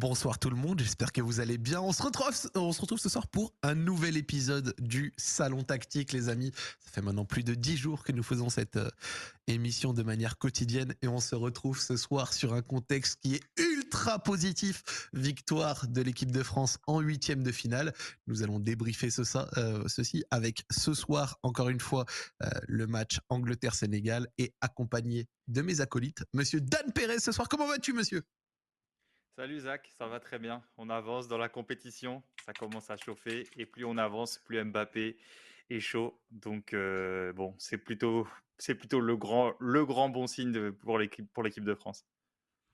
bonsoir tout le monde, j'espère que vous allez bien. On se, retrouve, on se retrouve ce soir pour un nouvel épisode du Salon Tactique, les amis. Ça fait maintenant plus de dix jours que nous faisons cette euh, émission de manière quotidienne et on se retrouve ce soir sur un contexte qui est ultra positif. Victoire de l'équipe de France en huitième de finale. Nous allons débriefer euh, ceci avec ce soir, encore une fois, euh, le match Angleterre-Sénégal et accompagné de mes acolytes, monsieur Dan Perez ce soir. Comment vas-tu, monsieur? Salut Zach, ça va très bien. On avance dans la compétition, ça commence à chauffer et plus on avance, plus Mbappé est chaud. Donc euh, bon, c'est plutôt c'est plutôt le grand le grand bon signe pour l'équipe pour l'équipe de France.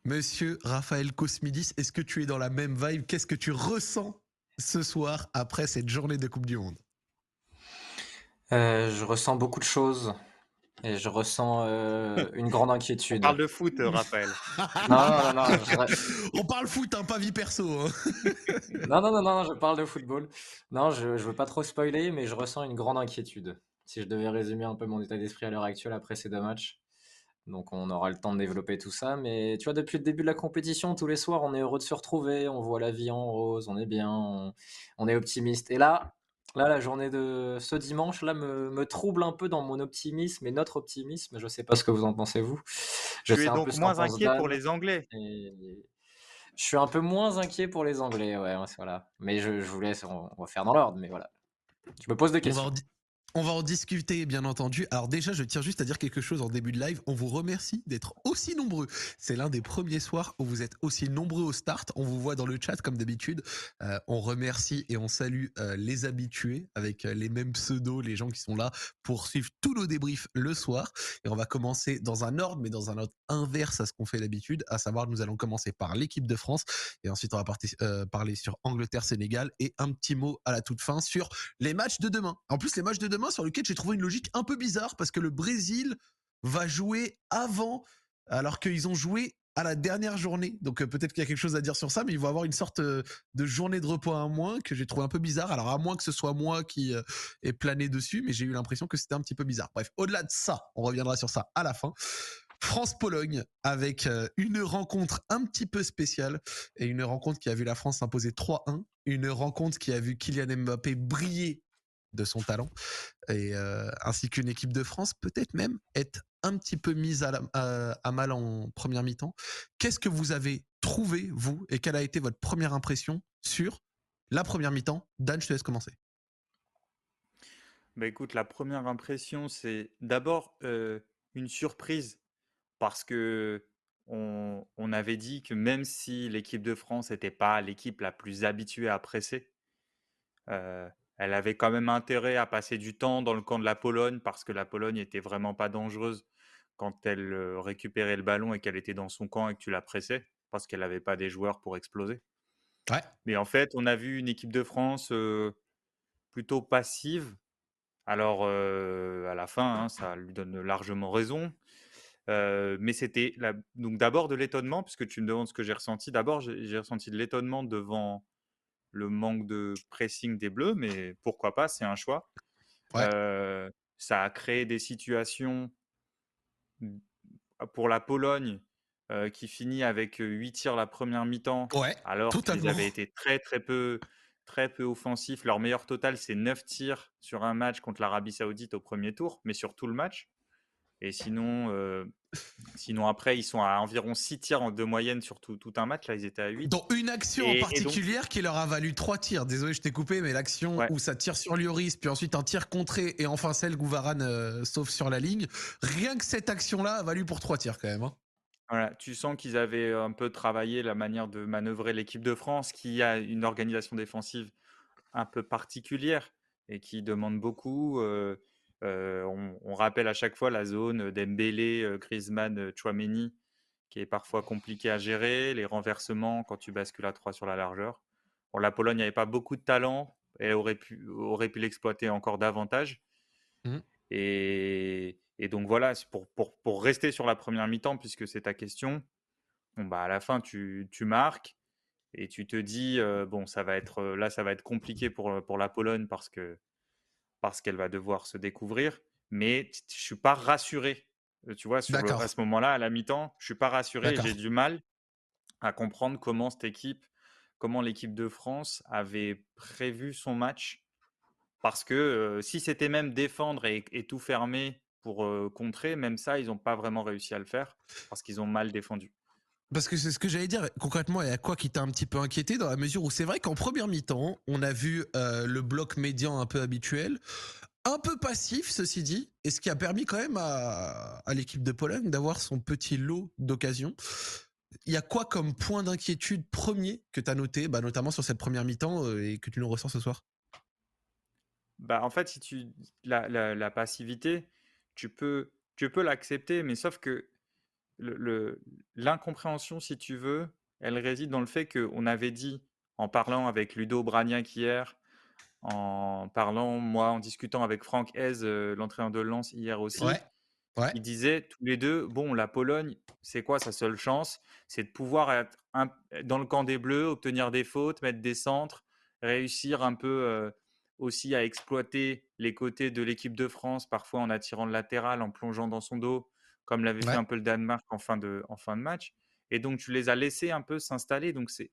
Monsieur Raphaël Cosmidis, est-ce que tu es dans la même vibe? Qu'est-ce que tu ressens ce soir après cette journée de Coupe du Monde? Euh, Je ressens beaucoup de choses. Et je ressens euh, une grande inquiétude. On parle de foot, euh, Raphaël. non, non, non, On parle foot, hein, pas vie perso. Hein. non, non, non, non, je parle de football. Non, je ne veux pas trop spoiler, mais je ressens une grande inquiétude. Si je devais résumer un peu mon état d'esprit à l'heure actuelle après ces deux matchs. Donc on aura le temps de développer tout ça. Mais tu vois, depuis le début de la compétition, tous les soirs, on est heureux de se retrouver, on voit la vie en rose, on est bien, on, on est optimiste. Et là, Là, la journée de ce dimanche, là, me, trouble un peu dans mon optimisme et notre optimisme. Je ne sais pas ce que vous en pensez, vous. Je suis donc moins inquiet pour les Anglais. Je suis un peu moins inquiet pour les Anglais, ouais, voilà. Mais je, vous laisse, on, va faire dans l'ordre, mais voilà. Je me pose des questions. On va en discuter, bien entendu. Alors déjà, je tiens juste à dire quelque chose en début de live. On vous remercie d'être aussi nombreux. C'est l'un des premiers soirs où vous êtes aussi nombreux au start. On vous voit dans le chat comme d'habitude. Euh, on remercie et on salue euh, les habitués avec euh, les mêmes pseudos, les gens qui sont là pour suivre tous nos débriefs le soir. Et on va commencer dans un ordre, mais dans un ordre inverse à ce qu'on fait d'habitude, à savoir nous allons commencer par l'équipe de France et ensuite on va parler sur Angleterre-Sénégal et un petit mot à la toute fin sur les matchs de demain. En plus, les matchs de demain sur lequel j'ai trouvé une logique un peu bizarre parce que le Brésil va jouer avant, alors qu'ils ont joué à la dernière journée. Donc euh, peut-être qu'il y a quelque chose à dire sur ça, mais ils vont avoir une sorte euh, de journée de repos à moins que j'ai trouvé un peu bizarre. Alors à moins que ce soit moi qui euh, ai plané dessus, mais j'ai eu l'impression que c'était un petit peu bizarre. Bref, au-delà de ça, on reviendra sur ça à la fin. France-Pologne avec une rencontre un petit peu spéciale et une rencontre qui a vu la France s'imposer 3-1, une rencontre qui a vu Kylian Mbappé briller de son talent, et euh, ainsi qu'une équipe de France peut-être même être un petit peu mise à, mal en première mi-temps. Qu'est-ce que vous avez trouvé, vous, et quelle a été votre première impression sur la première mi-temps Dan, je te laisse commencer. Bah écoute, la première impression, c'est d'abord euh, une surprise parce que on, avait dit que même si l'équipe de France n'était pas l'équipe la plus habituée à presser, euh, elle avait quand même intérêt à passer du temps dans le camp de la Pologne parce que la Pologne était vraiment pas dangereuse quand elle récupérait le ballon et qu'elle était dans son camp et que tu la pressais parce qu'elle n'avait pas des joueurs pour exploser. Ouais. Mais en fait, on a vu une équipe de France plutôt passive. Alors, à la fin, hein, ça lui donne largement raison. mais c'était donc d'abord de l'étonnement, puisque tu me demandes ce que j'ai ressenti. D'abord, j'ai ressenti de l'étonnement devant le manque de pressing des Bleus, mais pourquoi pas, c'est un choix. ça a créé des situations pour la Pologne qui finit avec 8 tirs la première mi-temps, alors qu'ils avaient été très très peu très peu offensifs. Leur meilleur total, c'est 9 tirs sur un match contre l'Arabie Saoudite au premier tour, mais sur tout le match. Et sinon, euh, sinon après, ils sont à environ 6 tirs de moyenne sur tout, un match. Là, ils étaient à 8. Dont une action en particulière qui leur a valu 3 tirs. Désolé, je t'ai coupé, mais l'action où ça tire sur Lloris, puis ensuite un tir contré, et enfin celle où Varane euh, sauve sur la ligne. Rien que cette action-là a valu pour 3 tirs quand même. Hein. Voilà, tu sens qu'ils avaient un peu travaillé la manière de manœuvrer l'équipe de France, qui a une organisation défensive un peu particulière et qui demande beaucoup. Euh, on, rappelle à chaque fois la zone d'Embélé, Griezmann, Chouameni, qui est parfois compliquée à gérer, les renversements quand tu bascules à 3 sur la largeur. la Pologne n'avait pas beaucoup de talent et aurait pu, aurait pu l'exploiter encore davantage. Mmh. Et, donc voilà, pour, pour, rester sur la première mi-temps, puisque c'est ta question, bon, bah à la fin, tu, tu marques et tu te dis, bon, ça va être, là, ça va être compliqué pour, pour la Pologne parce que parce qu'elle va devoir se découvrir, mais je suis pas rassuré. Tu vois, à ce moment-là, à la mi-temps, je suis pas rassuré. J'ai du mal à comprendre comment cette équipe comment l'équipe de France avait prévu son match. Parce que si c'était même défendre et, tout fermer pour contrer, même ça, ils n'ont pas vraiment réussi à le faire parce qu'ils ont mal défendu. Parce que c'est ce que j'allais dire concrètement, y a quoi qui t'a un petit peu inquiété dans la mesure où c'est vrai qu'en première mi-temps, on a vu le bloc médian un peu habituel, un peu passif ceci dit, et ce qui a permis quand même à, à l'équipe de Pologne d'avoir son petit lot d'occasions. Il y a quoi comme point d'inquiétude premier que tu as noté, bah, notamment sur cette première mi-temps euh, et que tu nous ressens ce soir? Bah, En fait, si tu la, la, passivité, tu peux, tu peux l'accepter, mais sauf que l'incompréhension, si tu veux, elle réside dans le fait qu'on avait dit, en parlant avec Ludo Bragnac hier, en parlant, moi, en discutant avec Franck Hez, euh, l'entraîneur de Lens hier aussi, ils disaient tous les deux, bon, la Pologne, c'est quoi sa seule chance? C'est de pouvoir être dans le camp des Bleus, obtenir des fautes, mettre des centres, réussir un peu euh, aussi à exploiter les côtés de l'équipe de France, parfois en attirant le latéral, en plongeant dans son dos, comme l'avait fait un peu le Danemark en fin, de, en fin de match. Et donc, tu les as laissés un peu s'installer. Donc, c'est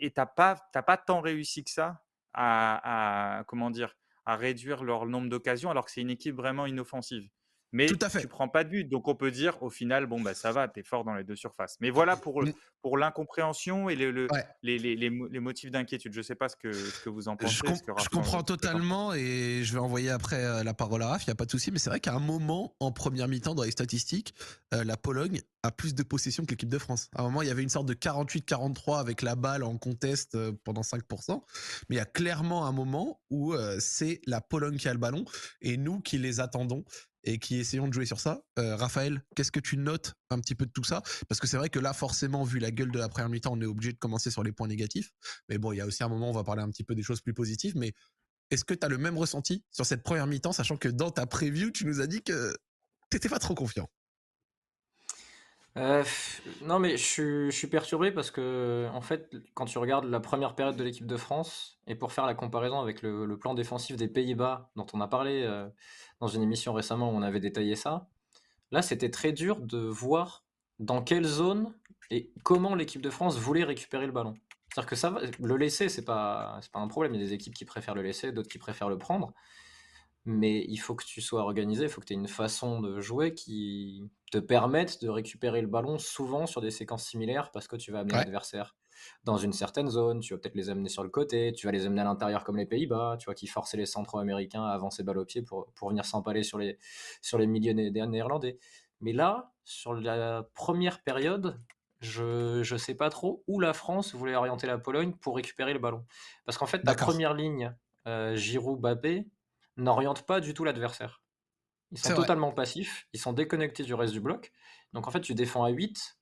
et t'as pas, pas tant réussi que ça à comment dire, à réduire leur nombre d'occasions, alors que c'est une équipe vraiment inoffensive? Mais Tout à fait. tu prends pas de but. Donc on peut dire au final, bon, bah, ça va, tu es fort dans les deux surfaces. Mais voilà pour, pour l'incompréhension et le, les, les, les, motifs d'inquiétude. Je sais pas ce que, ce que vous en pensez. Je, comprends totalement et je vais envoyer après euh, la parole à Raph, il n'y a pas de souci. Mais c'est vrai qu'à un moment, en première mi-temps, dans les statistiques, euh, la Pologne a plus de possession que l'équipe de France. À un moment, il y avait une sorte de 48-43 avec la balle en contest euh, pendant 5%. Mais il y a clairement un moment où c'est la Pologne qui a le ballon et nous qui les attendons et qui essayons de jouer sur ça. Euh, Raphaël, qu'est-ce que tu notes un petit peu de tout ça? Parce que c'est vrai que là, forcément, vu la gueule de la première mi-temps, on est obligé de commencer sur les points négatifs. Mais bon, il y a aussi un moment où on va parler un petit peu des choses plus positives. Mais est-ce que tu as le même ressenti sur cette première mi-temps, sachant que dans ta preview, tu nous as dit que t'étais pas trop confiant? Euh, non, mais je suis, perturbé parce que, en fait, quand tu regardes la première période de l'équipe de France, et pour faire la comparaison avec le, plan défensif des Pays-Bas, dont on a parlé euh, dans une émission récemment où on avait détaillé ça, là, c'était très dur de voir dans quelle zone et comment l'équipe de France voulait récupérer le ballon. C'est-à-dire que ça va, le laisser, c'est pas, pas un problème. Il y a des équipes qui préfèrent le laisser, d'autres qui préfèrent le prendre mais il faut que tu sois organisé, il faut que tu aies une façon de jouer qui te permette de récupérer le ballon souvent sur des séquences similaires parce que tu vas amener l'adversaire dans une certaine zone, tu vas peut-être les amener sur le côté, tu vas les amener à l'intérieur comme les Pays-Bas, tu vois, qui forçaient les centraux américains à avancer balle au pied pour, pour venir s'empaler sur les, sur les milieux néerlandais. Mais là, sur la première période, je ne sais pas trop où la France voulait orienter la Pologne pour récupérer le ballon. Parce qu'en fait, la première ligne, euh, Giroud-Bappé, n'orientent pas du tout l'adversaire. Ils sont totalement passifs, ils sont déconnectés du reste du bloc. Donc en fait, tu défends à 8,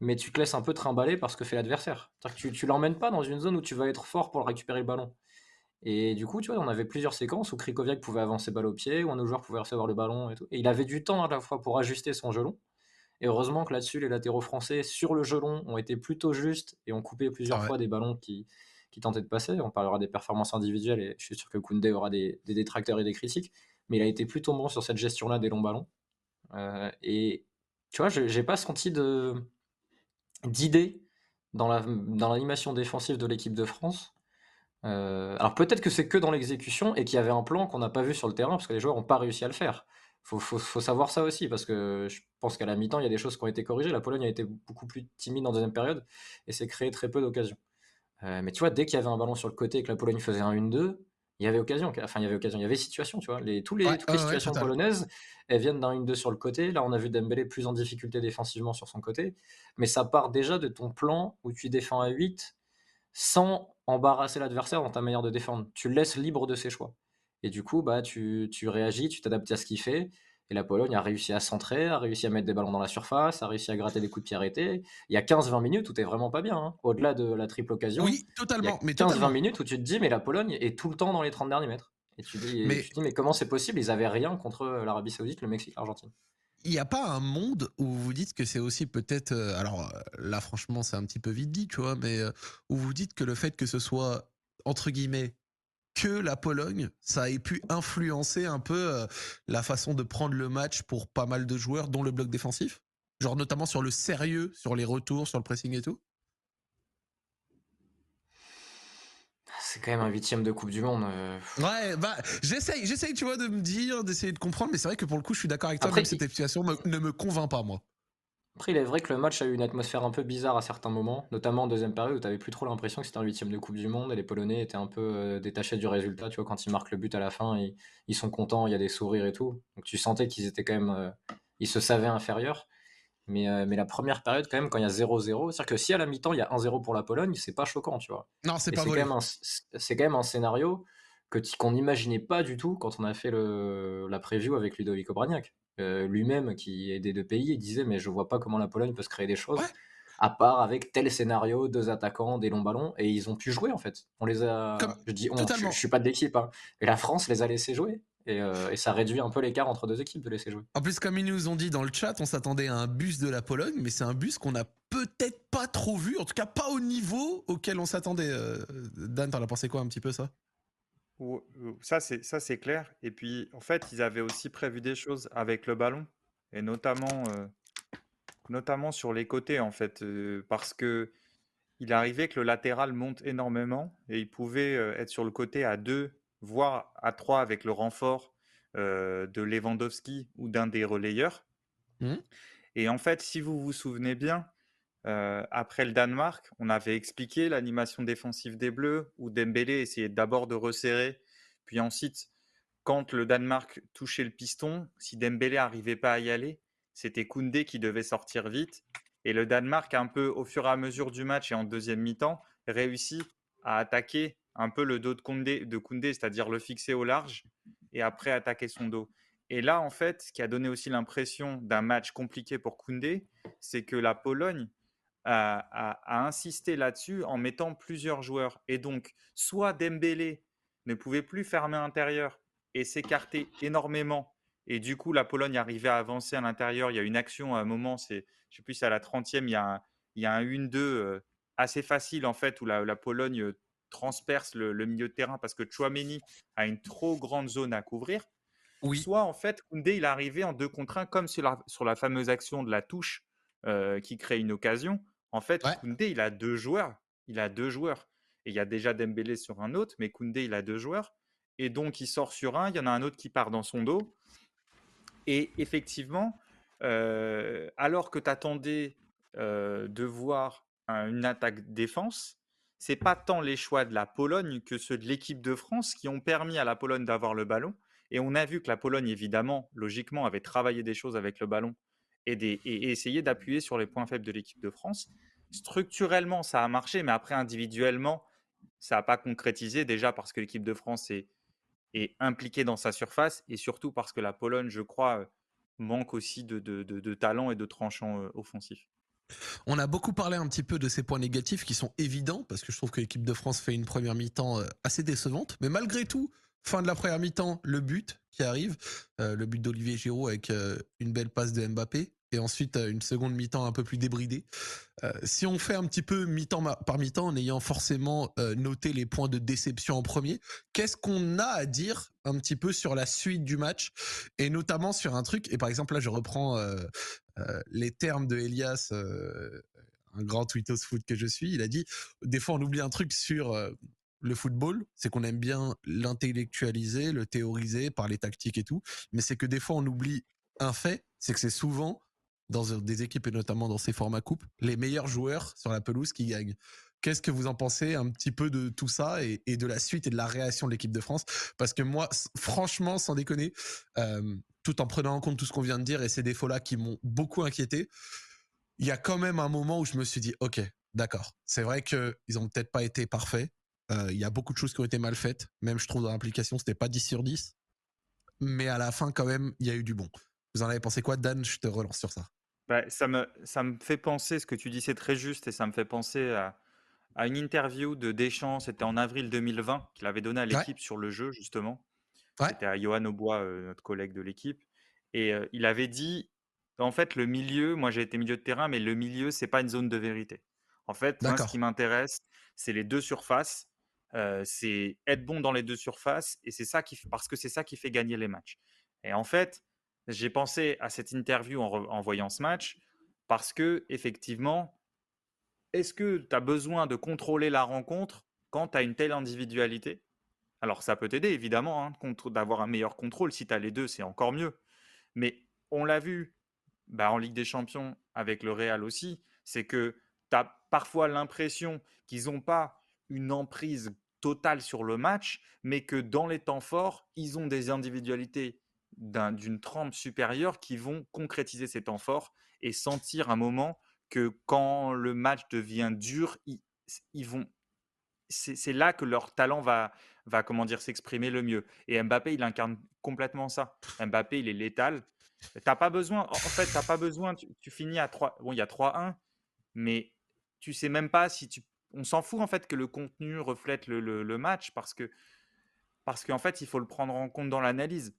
mais tu te laisses un peu trimballer parce que fait l'adversaire. Tu, tu l'emmènes pas dans une zone où tu vas être fort pour récupérer le ballon. Et du coup, tu vois, on avait plusieurs séquences où Krikoviak pouvait avancer balle au pied, où un autre joueur pouvait recevoir le ballon et tout. Et il avait du temps à la fois pour ajuster son gelon. Et heureusement que là-dessus, les latéraux français sur le gelon ont été plutôt justes et ont coupé plusieurs fois des ballons qui, qui tentait de passer. On parlera des performances individuelles et je suis sûr que Koundé aura des, détracteurs et des critiques, mais il a été plutôt bon sur cette gestion-là des longs ballons. Euh, et tu vois, j'ai pas senti d'idée dans l'animation défensive de l'équipe de France. Euh, alors peut-être que c'est que dans l'exécution et qu'il y avait un plan qu'on n'a pas vu sur le terrain parce que les joueurs n'ont pas réussi à le faire. Faut, faut, faut, savoir ça aussi parce que je pense qu'à la mi-temps il y a des choses qui ont été corrigées. La Pologne a été beaucoup plus timide en deuxième période et s'est créé très peu d'occasions. Euh, mais tu vois, dès qu'il y avait un ballon sur le côté et que la Pologne faisait un 1-2, il y avait occasion. Enfin, il y avait occasion, il y avait situation, tu vois. Les, tous les, toutes les situations polonaises, elles viennent d'un 1-2 sur le côté. Là, on a vu Dembélé plus en difficulté défensivement sur son côté. Mais ça part déjà de ton plan où tu défends à 8 sans embarrasser l'adversaire dans ta manière de défendre. Tu le laisses libre de ses choix. Et du coup, bah, tu, tu réagis, tu t'adaptes à ce qu'il fait. Et la Pologne a réussi à centrer, a réussi à mettre des ballons dans la surface, a réussi à gratter des coups de pied arrêtés. Il y a 15-20 minutes où tu vraiment pas bien, hein. au-delà de la triple occasion. Oui, totalement. Il y a 15-20 minutes où tu te dis, mais la Pologne est tout le temps dans les 30 derniers mètres. Et tu, dis, mais... tu te dis, mais comment c'est possible? Ils avaient rien contre l'Arabie Saoudite, le Mexique, l'Argentine. Il n'y a pas un monde où vous dites que c'est aussi peut-être. Euh, alors euh, là, franchement, c'est un petit peu vite dit, tu vois, mais euh, où vous dites que le fait que ce soit, entre guillemets, que la Pologne, ça ait pu influencer un peu euh, la façon de prendre le match pour pas mal de joueurs, dont le bloc défensif? Genre notamment sur le sérieux, sur les retours, sur le pressing et tout? C'est quand même un huitième de Coupe du Monde. euh. Ouais, bah, j'essaye, j'essaye, tu vois, de me dire, d'essayer de comprendre, mais c'est vrai que pour le coup, je suis d'accord avec toi, Après, même cette situation me- ne me convainc pas, moi. Après, il est vrai que le match a eu une atmosphère un peu bizarre à certains moments, notamment en deuxième période où tu n'avais plus trop l'impression que c'était un huitième de Coupe du Monde et les Polonais étaient un peu euh, détachés du résultat. Tu vois, quand ils marquent le but à la fin, ils, ils sont contents, il y a des sourires et tout. Donc tu sentais qu'ils étaient quand même. euh, ils se savaient inférieurs. Mais, euh, mais la première période, quand même, quand il y a 0-0, c'est-à-dire que si à la mi-temps il y a 1-0 pour la Pologne, c'est pas choquant, tu vois. Non, c'est pas c'est quand, même un, c'est quand même un scénario que qu'on n'imaginait pas du tout quand on a fait le, la preview avec Ludovic Obraniak. Euh, Lui-même, qui est des deux pays, il disait Mais je vois pas comment la Pologne peut se créer des choses, Ouais. à part avec tel scénario, deux attaquants, des longs ballons. Et ils ont pu jouer, en fait. On les a. Comme- je dis on, je, je suis pas de l'équipe. Hein. Et la France les a laissés jouer. Et, euh, et ça réduit un peu l'écart entre deux équipes de laisser jouer. En plus, comme ils nous ont dit dans le chat, on s'attendait à un bus de la Pologne, mais c'est un bus qu'on a peut-être pas trop vu, en tout cas pas au niveau auquel on s'attendait. Euh, Dan, t'en as pensé quoi un petit peu ça? Ou- ou- Ça, c'est ça, c'est clair. Et puis, en fait, ils avaient aussi prévu des choses avec le ballon, et notamment, euh, notamment sur les côtés, en fait, euh, parce que il arrivait que le latéral monte énormément et il pouvait euh, être sur le côté à deux, voire à trois avec le renfort euh, de Lewandowski ou d'un des relayeurs. Mhm. Et en fait, si vous vous souvenez bien, après le Danemark, on avait expliqué l'animation défensive des Bleus où Dembélé essayait d'abord de resserrer, puis ensuite, quand le Danemark touchait le piston, si Dembélé n'arrivait pas à y aller, c'était Koundé qui devait sortir vite. Et le Danemark, un peu au fur et à mesure du match et en deuxième mi-temps, réussit à attaquer un peu le dos de Koundé, de Koundé, c'est-à-dire le fixer au large et après attaquer son dos. Et là, en fait, ce qui a donné aussi l'impression d'un match compliqué pour Koundé, c'est que la Pologne a insisté là-dessus en mettant plusieurs joueurs. Et donc, soit Dembélé ne pouvait plus fermer intérieur et s'écarter énormément. Et du coup, la Pologne arrivait à avancer à l'intérieur. Il y a une action à un moment, c'est, je sais plus, c'est à la 30e, il y a un, il y a un 1-2 euh, assez facile en fait, où la, la Pologne euh, transperce le, le milieu de terrain parce que Chouameni a une trop grande zone à couvrir. Oui. Soit en fait, Koundé, il est arrivé en deux contre un, comme sur la, sur la fameuse action de la touche euh, qui crée une occasion. En fait, Ouais. Koundé, il a deux joueurs. Il a deux joueurs. Et il y a déjà Dembélé sur un autre, mais Koundé, il a deux joueurs. Et donc, il sort sur un, il y en a un autre qui part dans son dos. Et effectivement, euh, alors que tu attendais de voir un- une attaque défense, c'est pas tant les choix de la Pologne que ceux de l'équipe de France qui ont permis à la Pologne d'avoir le ballon. Et on a vu que la Pologne, évidemment, logiquement, avait travaillé des choses avec le ballon et, essayé d'appuyer sur les points faibles de l'équipe de France. Structurellement, ça a marché, mais après, individuellement, ça n'a pas concrétisé, déjà parce que l'équipe de France est, impliquée dans sa surface et surtout parce que la Pologne, je crois, manque aussi de, de, talent et de tranchants euh, offensifs. On a beaucoup parlé un petit peu de ces points négatifs qui sont évidents, parce que je trouve que l'équipe de France fait une première mi-temps euh, assez décevante. Mais malgré tout, fin de la première mi-temps, le but qui arrive, euh, le but d'Olivier Giroud avec une belle passe de Mbappé, et ensuite euh, une seconde mi-temps un peu plus débridée. Euh, si on fait un petit peu mi-temps par mi-temps, en ayant forcément euh, noté les points de déception en premier, qu'est-ce qu'on a à dire un petit peu sur la suite du match, et notamment sur un truc, et par exemple là je reprends les termes de Elias, un grand tweetos foot que je suis, il a dit des fois on oublie un truc sur le football, c'est qu'on aime bien l'intellectualiser, le théoriser par les tactiques et tout, mais c'est que des fois on oublie un fait, c'est que c'est souvent dans des équipes et notamment dans ces formats coupes, les meilleurs joueurs sur la pelouse qui gagnent. Qu'est-ce que vous en pensez un petit peu de tout ça et, de la suite et de la réaction de l'équipe de France? Parce que moi, franchement, sans déconner, euh, tout en prenant en compte tout ce qu'on vient de dire et ces défauts-là qui m'ont beaucoup inquiété, il y a quand même un moment où je me suis dit, ok, d'accord, c'est vrai qu'ils ont peut-être pas été parfaits. Euh, Il y a beaucoup de choses qui ont été mal faites. Même, je trouve, dans l'application, c'était pas 10 sur 10. Mais à la fin, quand même, il y a eu du bon. Vous en avez pensé quoi, Dan Je te relance sur ça. Bah, ça, me, ça me fait penser, ce que tu dis, c'est très juste, et ça me fait penser à, à une interview de Deschamps, c'était en avril 2020, qu'il avait donné à Ouais. l'équipe sur le jeu, justement. Ouais. C'était à Johan Aubois, euh, notre collègue de l'équipe. Et euh, il avait dit, en fait, le milieu, moi j'ai été milieu de terrain, mais le milieu, c'est pas une zone de vérité. En fait, moi, ce qui m'intéresse, c'est les deux surfaces. euh, c'est être bon dans les deux surfaces, et c'est ça qui, parce que c'est ça qui fait gagner les matchs. Et en fait, j'ai pensé à cette interview en, voyant ce match, parce que effectivement, est-ce que tu as besoin de contrôler la rencontre quand tu as une telle individualité, alors ça peut t'aider évidemment hein, d'avoir un meilleur contrôle. Si tu as les deux, c'est encore mieux. Mais on l'a vu bah, en Ligue des Champions avec le Real aussi, c'est que tu as parfois l'impression qu'ils n'ont pas une emprise totale sur le match, mais que dans les temps forts, ils ont des individualités d'une trempe supérieure qui vont concrétiser ces temps forts et sentir un moment que quand le match devient dur, ils, vont. C'est là que leur talent va, va comment dire, s'exprimer le mieux. Et Mbappé, il incarne complètement ça. Mbappé, il est létal. T'as pas besoin, en fait, t'as pas besoin, tu, finis à 3, bon, il y a 3-1, mais tu sais même pas si tu, on s'en fout en fait que le contenu reflète le, le match parce que, parce qu'en fait, il faut le prendre en compte dans l'analyse.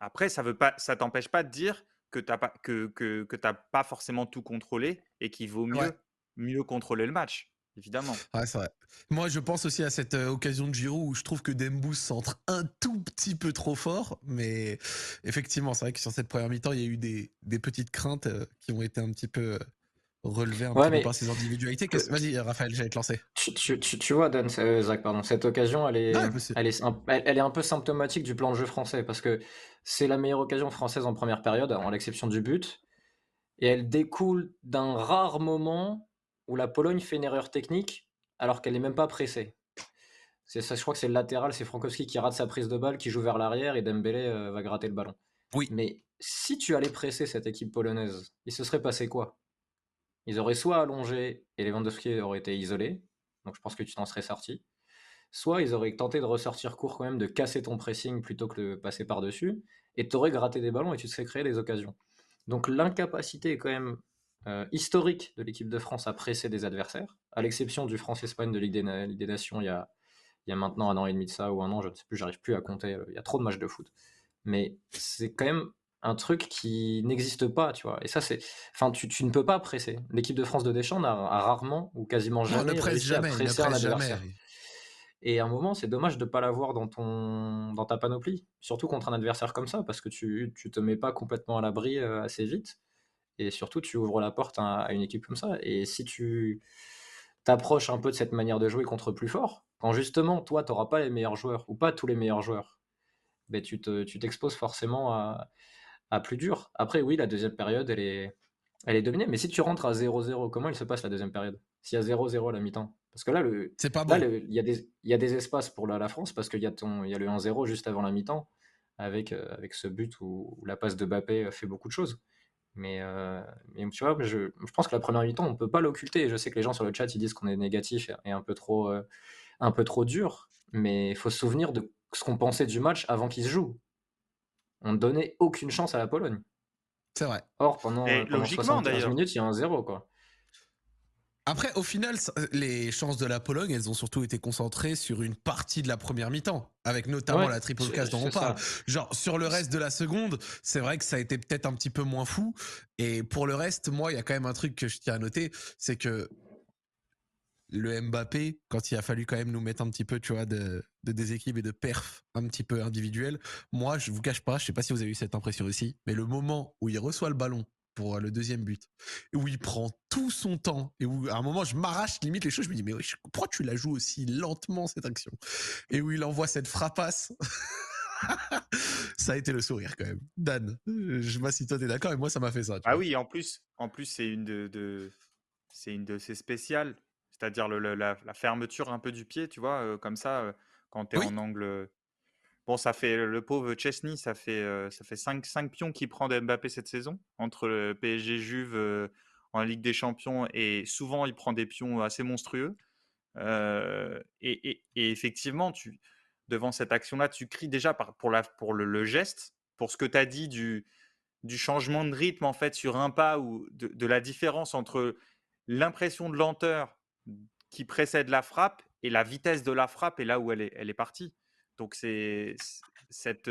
Après, ça veut pas, ça t'empêche pas de dire que tu n'as pas, que, que, que pas forcément tout contrôlé et qu'il vaut mieux, mieux contrôler le match, évidemment. Ouais, c'est vrai. Moi, je pense aussi à cette euh, occasion de Giroud où je trouve que Dembous centre un tout petit peu trop fort, mais effectivement, c'est vrai que sur cette première mi-temps, il y a eu des, des petites craintes euh, qui ont été un petit peu euh, relever un peu par ses individualités. Vas-y, Raphaël, j'allais te lancer. Tu, vois, Dan, Zach, pardon, cette occasion, elle est, elle, est, elle est un peu symptomatique du plan de jeu français parce que c'est la meilleure occasion française en première période, en l'exception du but. Et elle découle d'un rare moment où la Pologne fait une erreur technique alors qu'elle n'est même pas pressée. C'est ça, je crois que c'est le latéral, c'est Frankowski qui rate sa prise de balle, qui joue vers l'arrière et Dembélé euh, va gratter le ballon. Oui. Mais si tu allais presser cette équipe polonaise, il se serait passé quoi? Ils auraient soit allongé et Lewandowski aurait été isolé, donc je pense que tu t'en serais sorti, soit ils auraient tenté de ressortir court quand même, de casser ton pressing plutôt que de passer par-dessus, et tu aurais gratté des ballons et tu te serais créé des occasions. Donc l'incapacité quand même euh, historique de l'équipe de France à presser des adversaires, à l'exception du France-Espagne de Ligue des, Nations il y, a, il y a maintenant un an et demi de ça, ou un an, je ne sais plus, j'arrive plus à compter, euh, il y a trop de matchs de foot. Mais c'est quand même un truc qui n'existe pas, tu vois. Et ça, c'est. Enfin, tu, tu, ne peux pas presser. L'équipe de France de Deschamps a, rarement ou quasiment jamais à presser un adversaire. Et à un moment, c'est dommage de ne pas l'avoir dans, ton... dans ta panoplie, surtout contre un adversaire comme ça, parce que tu ne te mets pas complètement à l'abri euh, assez vite. Et surtout, tu ouvres la porte à, une équipe comme ça. Et si tu t'approches un peu de cette manière de jouer contre plus fort, quand justement, toi, tu n'auras pas les meilleurs joueurs, ou pas tous les meilleurs joueurs, ben, tu t'exposes te, forcément à, à plus dur. Après, oui, la deuxième période, elle est, elle est dominée. Mais si tu rentres à 0-0, comment il se passe la deuxième période? S'il y a 0-0 à la mi-temps? Parce que là, le, c'est pas il y, a des, y a des espaces pour la, la France parce qu'il y, a ton, y a le 1-0 juste avant la mi-temps avec, euh, avec ce but où, la passe de Bappé fait beaucoup de choses. Mais, euh, mais tu vois, je, je, pense que la première mi-temps, on ne peut pas l'occulter. Je sais que les gens sur le chat, ils disent qu'on est négatif et un peu trop, euh, un peu trop dur. Mais il faut se souvenir de ce qu'on pensait du match avant qu'il se joue on ne donnait aucune chance à la Pologne. C'est vrai. Or, pendant, pendant 75 minutes, il y a un zéro, quoi. Après, au final, les chances de la Pologne, elles ont surtout été concentrées sur une partie de la première mi-temps, avec notamment la triple case dont on parle. Genre, sur le reste de la seconde, c'est vrai que ça a été peut-être un petit peu moins fou. Et pour le reste, moi, il y a quand même un truc que je tiens à noter, c'est que le Mbappé, quand il a fallu quand même nous mettre un petit peu, tu vois, de, de déséquilibre et de perf un petit peu individuel, moi, je vous cache pas, je sais pas si vous avez eu cette impression aussi, mais le moment où il reçoit le ballon pour le deuxième but, où il prend tout son temps, et où à un moment je m'arrache limite les choses, je me dis mais pourquoi tu la joues aussi lentement cette action? Et où il envoie cette frappasse. ça a été le sourire quand même. Dan, je sais pas si toi t'es d'accord, et moi ça m'a fait ça. Ah oui, en plus, en plus c'est une de, de c'est une de ces spéciales c'est-à-dire la, fermeture un peu du pied, tu vois, comme ça, quand tu es en angle. Bon, ça fait le pauvre Chesney, ça fait, ça fait 5, 5 pions qu'il prend de Mbappé cette saison, entre le PSG Juve en Ligue des Champions, et souvent il prend des pions assez monstrueux. Et, effectivement, tu, devant cette action-là, tu cries déjà pour, la, pour le, geste, pour ce que tu as dit du, du changement de rythme en fait sur un pas ou de, de la différence entre l'impression de lenteur qui précède la frappe et la vitesse de la frappe est là où elle est, elle est partie. Donc c'est cette,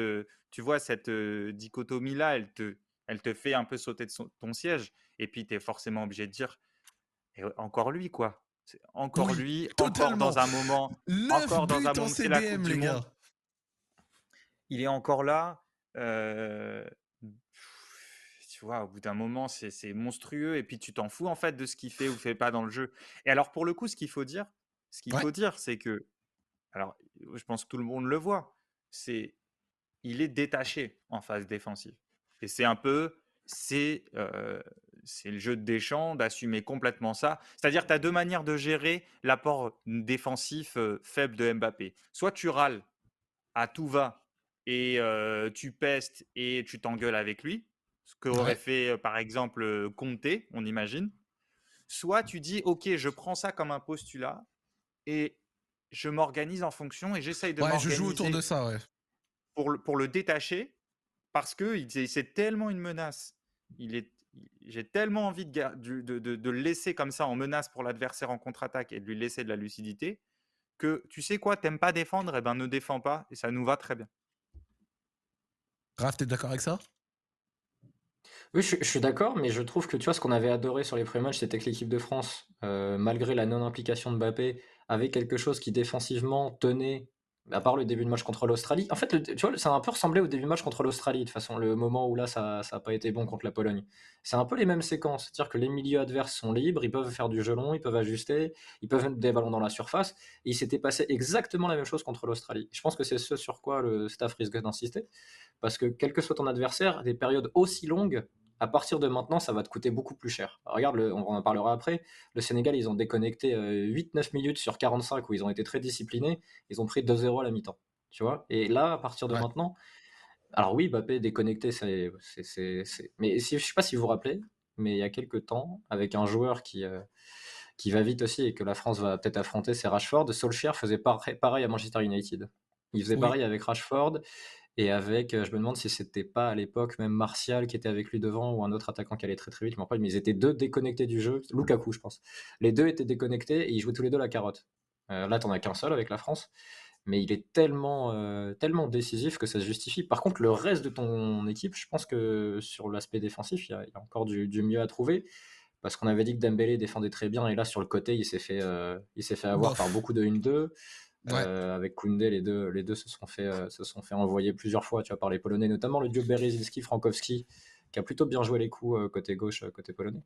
tu vois, cette dichotomie là, elle te, elle te fait un peu sauter de ton siège. Et puis tu es forcément obligé de dire, encore lui quoi. Encore lui, encore dans un moment, encore dans un moment, c'est la coupe du monde. Il est encore là. Euh, tu vois, au bout d'un moment, c'est monstrueux et puis tu t'en fous en fait de ce qu'il fait ou fait pas dans le jeu. Et alors pour le coup, ce qu'il faut dire, Ce qu'il faut dire, c'est que, alors, je pense que tout le monde le voit, c'est il est détaché en phase défensive. Et c'est un peu, c'est c'est le jeu de Deschamps d'assumer complètement ça. C'est-à-dire, tu as deux manières de gérer l'apport défensif faible de Mbappé. Soit tu râles à tout va et tu pestes et tu t'engueules avec lui, ce qu'aurait fait par exemple Comté, on imagine. Soit tu dis, ok, je prends ça comme un postulat et je m'organise en fonction et j'essaye de ouais, je joue autour de ça, ouais. Pour le, pour le détacher parce que c'est tellement une menace. Il est j'ai tellement envie de, de, de, le laisser comme ça en menace pour l'adversaire en contre-attaque et de lui laisser de la lucidité que tu sais quoi, t'aimes pas défendre, et eh ben ne défends pas et ça nous va très bien. Raph, t'es d'accord avec ça? Oui, je, suis d'accord, mais je trouve que tu vois ce qu'on avait adoré sur les premiers matchs, c'était que l'équipe de France, euh, malgré la non-implication de Mbappé, avait quelque chose qui défensivement tenait à part le début de match contre l'Australie. En fait, tu vois, ça a un peu ressemblé au début de match contre l'Australie, de toute façon, le moment où là, ça n'a pas été bon contre la Pologne. C'est un peu les mêmes séquences. C'est-à-dire que les milieux adverses sont libres, ils peuvent faire du gelon, ils peuvent ajuster, ils peuvent mettre des ballons dans la surface. Il s'était passé exactement la même chose contre l'Australie. Je pense que c'est ce sur quoi le staff risque d'insister. Parce que quel que soit ton adversaire, des périodes aussi longues, à partir de maintenant, ça va te coûter beaucoup plus cher. regarde, on en parlera après. Le Sénégal, ils ont déconnecté 8-9 euh, minutes sur 45 où ils ont été très disciplinés. Ils ont pris 2-0 à la mi-temps. Tu vois Et là, à partir de maintenant, alors oui, Mbappé déconnecté, c'est. Mais si, je sais pas si vous vous rappelez, mais il y a quelques temps, avec un joueur qui, euh, qui va vite aussi et que la France va peut-être affronter, c'est Rashford. Solskjaer faisait pareil à Manchester United. Il faisait pareil avec Rashford et avec, euh, je me demande si c'était pas à l'époque même Martial qui était avec lui devant ou un autre attaquant qui allait très très vite. Mais ils étaient deux déconnectés du jeu. Lukaku, je pense. Les deux étaient déconnectés et ils jouaient tous les deux la carotte. Euh, là, t'en as qu'un seul avec la France. Mais il est tellement, euh, tellement décisif que ça se justifie. Par contre, le reste de ton équipe, je pense que sur l'aspect défensif, il y, a, encore du, mieux à trouver. Parce qu'on avait dit que Dembélé défendait très bien. Et là, sur le côté, il s'est fait, il s'est fait avoir par beaucoup de 1-2. Euh, avec Koundé, les deux, les deux se sont fait, euh, se sont fait envoyer plusieurs fois, tu vois, par les Polonais, notamment le duo Berezinski-Frankowski, qui a plutôt bien joué les coups euh, côté gauche, côté polonais.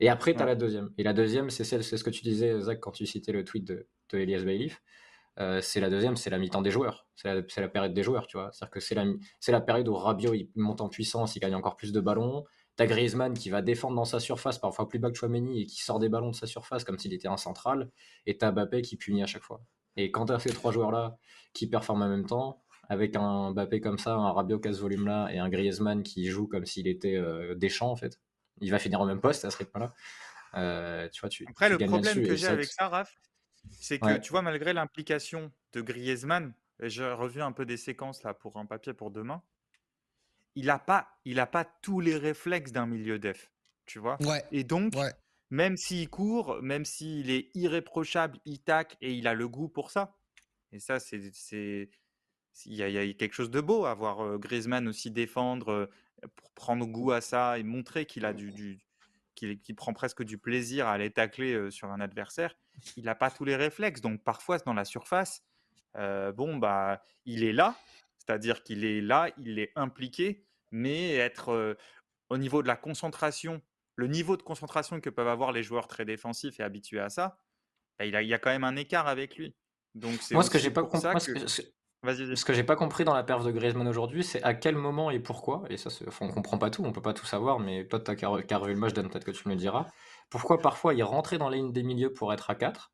Et après, tu as la deuxième. Et la deuxième, c'est c'est ce que tu disais, Zach, quand tu citais le tweet de, de Elias Bailiff. c'est la deuxième, c'est la mi-temps des joueurs. C'est la, la, période des joueurs, tu vois. C'est-à-dire que c'est la, la période où Rabiot il monte en puissance, il gagne encore plus de ballons. T'as Griezmann qui va défendre dans sa surface, parfois plus bas que Chouameni, et qui sort des ballons de sa surface comme s'il était un central. Et t'as Mbappé qui punit à chaque fois. Et quand tu as ces trois joueurs-là qui performent en même temps, avec un Mbappé comme ça, un Rabiot qui a ce volume-là, et un Griezmann qui joue comme s'il était euh, Deschamps, en fait, il va finir au même poste à ce rythme-là. Euh, tu vois, tu, Après, le problème que j'ai avec ça, Raph, c'est que tu vois, malgré l'implication de Griezmann, j'ai revu un peu des séquences là pour un papier pour demain, il n'a pas, il a pas tous les réflexes d'un milieu def, tu vois. Et donc, même s'il court, même s'il est irréprochable, il tac et il a le goût pour ça. Et ça, c'est. Il y, a quelque chose de beau à voir Griezmann aussi défendre, pour prendre goût à ça et montrer qu'il a du, qu'il prend presque du plaisir à aller tacler sur un adversaire. Il n'a pas tous les réflexes, donc parfois dans la surface, bon bah il est là, c'est-à-dire qu'il est là, il est impliqué, mais être au niveau de la concentration le niveau de concentration que peuvent avoir les joueurs très défensifs et habitués à ça, bah, il, y a quand même un écart avec lui. Donc Moi, ce que j'ai pas compris, ce que j'ai pas compris dans la perf de Griezmann aujourd'hui, c'est à quel moment et pourquoi. Et ça, enfin, on comprend pas tout, on peut pas tout savoir, mais toi, tu as qu'à revu le match, Dan, peut-être que tu me le diras. Pourquoi parfois il rentrait dans la ligne des milieux pour être à 4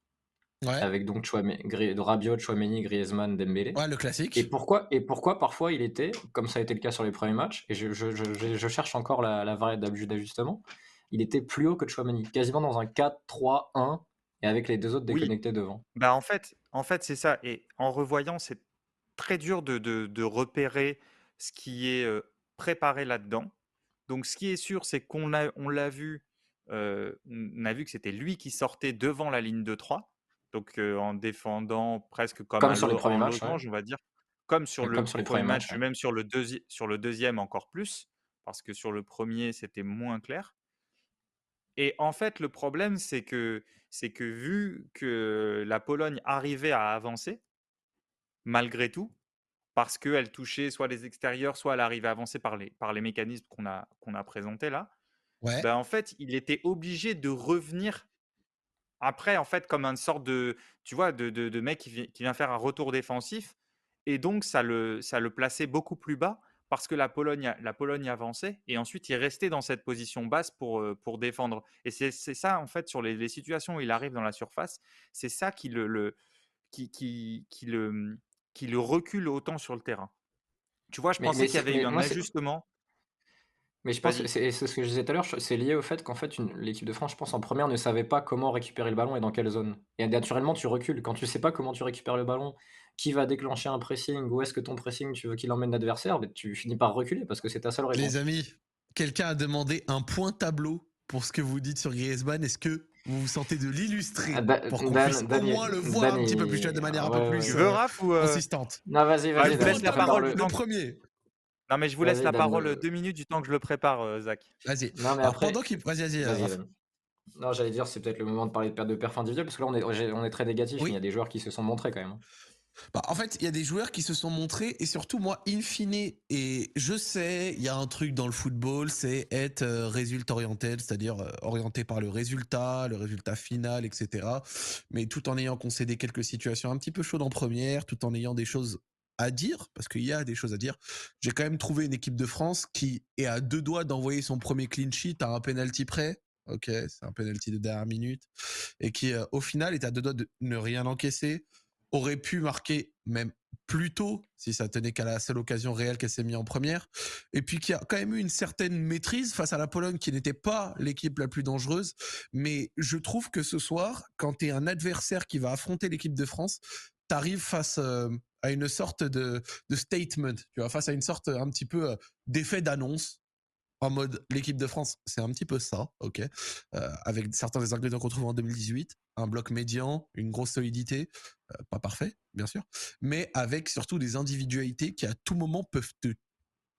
avec donc Rabiot, Chouameni, Griezmann, Dembélé. Ouais, le classique. Et pourquoi, et pourquoi parfois il était, comme ça a été le cas sur les premiers matchs, et je, je, je, je cherche encore la, la variable d'ajustement, il était plus haut que Chouamani, quasiment dans un 4-3-1 et avec les deux autres déconnectés devant. Bah en fait, en fait c'est ça. Et en revoyant, c'est très dur de, de, repérer ce qui est préparé là-dedans. Donc ce qui est sûr, c'est qu'on l'a on l'a vu, on a vu que c'était lui qui sortait devant la ligne de 3, donc en défendant presque comme, comme sur les premiers matchs, on va dire, comme sur le premier match, même sur le, sur le deuxième encore plus, parce que sur le premier c'était moins clair. Et en fait, le problème, c'est que, c'est que vu que la Pologne arrivait à avancer, malgré tout, parce qu'elle touchait soit les extérieurs, soit elle arrivait à avancer par les, par les mécanismes qu'on a, qu'on a présentés là, ben en fait, il était obligé de revenir après, en fait, comme une sorte de, tu vois, de, de, de mec qui, qui, vient faire un retour défensif. Et donc, ça le, ça le plaçait beaucoup plus bas parce que la Pologne, la Pologne avançait et ensuite il restait dans cette position basse pour, pour défendre. Et c'est ça, en fait, sur les, situations où il arrive dans la surface, c'est ça qui le, le qui, qui, qui, le, qui le recule autant sur le terrain. Tu vois, je pensais qu'il y avait eu un ajustement. Mais je pense que c'est ce que je disais tout à l'heure, c'est lié au fait qu'en fait, l'équipe de France, je pense, en première, ne savait pas comment récupérer le ballon et dans quelle zone. Et naturellement, tu recules. Quand tu sais pas comment tu récupères le ballon, qui va déclencher un pressing, où est-ce que ton pressing, tu veux qu'il emmène l'adversaire, ben, tu finis par reculer parce que c'est ta seule réponse. Les amis, quelqu'un a demandé un point tableau pour ce que vous dites sur Griezmann. Est-ce que vous vous sentez de l'illustrer ah, pour qu'on puisse au moins le voir un petit peu plus, de manière un peu plus euh, euh, consistante Non, vas-y, vas-y. je laisse la parole. Le premier. Non, mais je vous laisse la parole deux minutes du temps que je le prépare, euh, Zach. Vas-y. Non, mais après... pendant qu'il. Vas-y, vas-y. non, j'allais dire, c'est peut-être le moment de parler de perte de perf individuelle, parce que là, on est, on est très négatif, mais il y a des joueurs qui se sont montrés quand même. Hein. Bah, en fait, il y a des joueurs qui se sont montrés et surtout moi, in fine, et je sais, il y a un truc dans le football, c'est être euh, résultat orienté, c'est-à-dire euh, orienté par le résultat, le résultat final, etc. Mais tout en ayant concédé quelques situations un petit peu chaudes en première, tout en ayant des choses à dire, parce qu'il y a des choses à dire. J'ai quand même trouvé une équipe de France qui est à deux doigts d'envoyer son premier clean sheet à un penalty près. Ok, c'est un penalty de dernière minute. Et qui, euh, au final, est à deux doigts de ne rien encaisser. Aurait pu marquer même plus tôt, si ça tenait qu'à la seule occasion réelle qu'elle s'est mise en première. Et puis qui a quand même eu une certaine maîtrise face à la Pologne, qui n'était pas l'équipe la plus dangereuse. Mais je trouve que ce soir, quand tu es un adversaire qui va affronter l'équipe de France, tu arrives face... Euh, à une sorte de, statement, tu vois, face à une sorte un petit peu euh, d'effet d'annonce en mode l'équipe de France, c'est un petit peu ça, ok, euh, avec certains des ingrédients qu'on trouve en 2018, un bloc médian, une grosse solidité, euh, pas parfait, bien sûr, mais avec surtout des individualités qui à tout moment peuvent te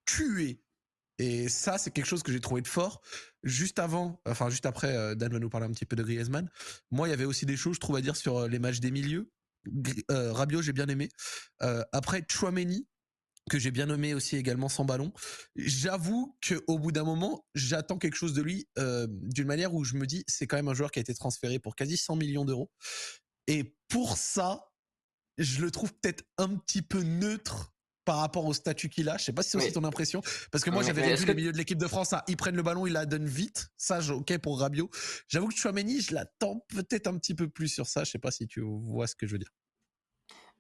tuer. Et ça, c'est quelque chose que j'ai trouvé de fort. Juste avant, enfin juste après, Dan va nous parler un petit peu de Griezmann. Moi, il y avait aussi des choses, je trouve, à dire sur les matchs des milieux. Euh, j'ai bien aimé. Euh, après, Chouameni, que j'ai bien nommé aussi également sans ballon. J'avoue que au bout d'un moment, j'attends quelque chose de lui euh, d'une manière où je me dis c'est quand même un joueur qui a été transféré pour quasi 100 millions d'euros. Et pour ça, je le trouve peut-être un petit peu neutre par rapport au statut qu'il a. Je sais pas si c'est aussi ton impression. Parce que moi, j'avais vu le milieu de l'équipe de France, ils prennent le ballon, ils la donnent vite. Ça, ok pour Rabiot. J'avoue que Chouameni, je l'attends peut-être un petit peu plus sur ça. Je sais pas si tu vois ce que je veux dire.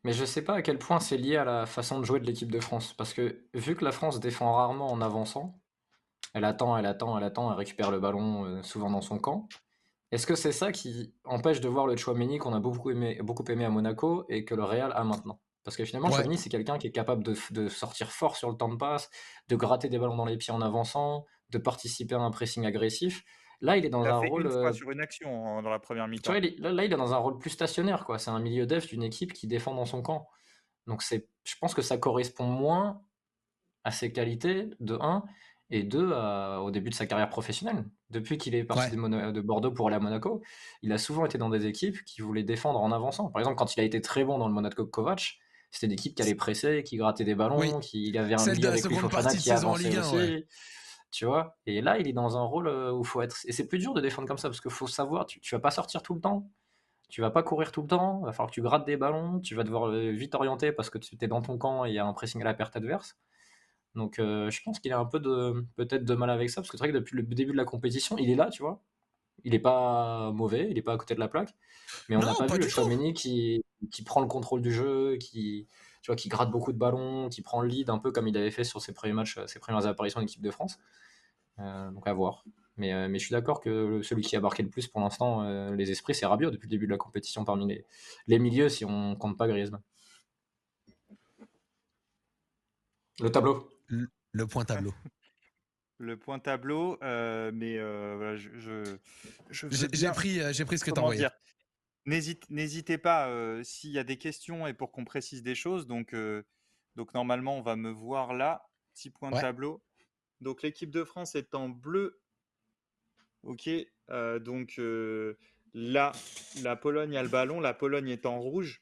Mais je sais pas à quel point c'est lié à la façon de jouer de l'équipe de France. Parce que vu que la France défend rarement en avançant, elle attend, elle attend, elle attend, elle récupère le ballon euh, souvent dans son camp. Est-ce que c'est ça qui empêche de voir le Chouameni qu'on a beaucoup aimé, beaucoup aimé à Monaco et que le Real a maintenant? Parce que finalement, ouais. c'est quelqu'un qui est capable de, sortir fort sur le temps de passe, de gratter des ballons dans les pieds en avançant, de participer à un pressing agressif. Là, il est dans un rôle. Une fois euh, sur une action dans la première mi-temps. là, il est dans un rôle plus stationnaire. quoi. C'est un milieu def d'une équipe qui défend dans son camp. Donc, je pense que ça correspond moins à ses qualités, de 1, et 2, au début de sa carrière professionnelle. Depuis qu'il est parti de, de, Bordeaux pour aller à Monaco, il a souvent été dans des équipes qui voulaient défendre en avançant. Par exemple, quand il a été très bon dans le Monaco Kovac, c'était une équipe qui allait presser, qui grattait des ballons, qui avait un milieu avec Fofana qui avançait aussi. Tu vois Et là, il est dans un rôle euh, où il faut être. Et c'est plus dur de défendre comme ça parce qu'il faut savoir, tu, tu vas pas sortir tout le temps. Tu vas pas courir tout le temps, il va falloir que tu grattes des ballons, tu vas devoir euh, vite orienter parce que tu es dans ton camp et il y a un pressing à la perte adverse. Donc euh, je pense qu'il a un peu de peut-être de mal avec ça parce que c'est vrai que depuis le début de la compétition, il est là, tu vois. Il est pas mauvais, il est pas à côté de la plaque, mais on n'a pas, vu le Chouameni qui, qui prend le contrôle du jeu, qui, tu vois, qui gratte beaucoup de ballons, qui prend le lead un peu comme il avait fait sur ses premiers matchs, euh, ses premières apparitions en équipe de France. Euh, donc à voir. Mais, euh, mais je suis d'accord que celui qui a marqué le plus pour l'instant les esprits, c'est Rabiot depuis le début de la compétition parmi les, les milieux si on compte pas Griezmann. Le tableau. Le, point tableau. le point tableau, mais voilà, je, j'ai pris, j'ai pris ce que tu as envoyé. N'hésitez pas s'il y a des questions et pour qu'on précise des choses. Donc, donc normalement, on va me voir là. Petit point de tableau. Donc l'équipe de France est en bleu. Ok. donc là, la Pologne a le ballon. La Pologne est en rouge.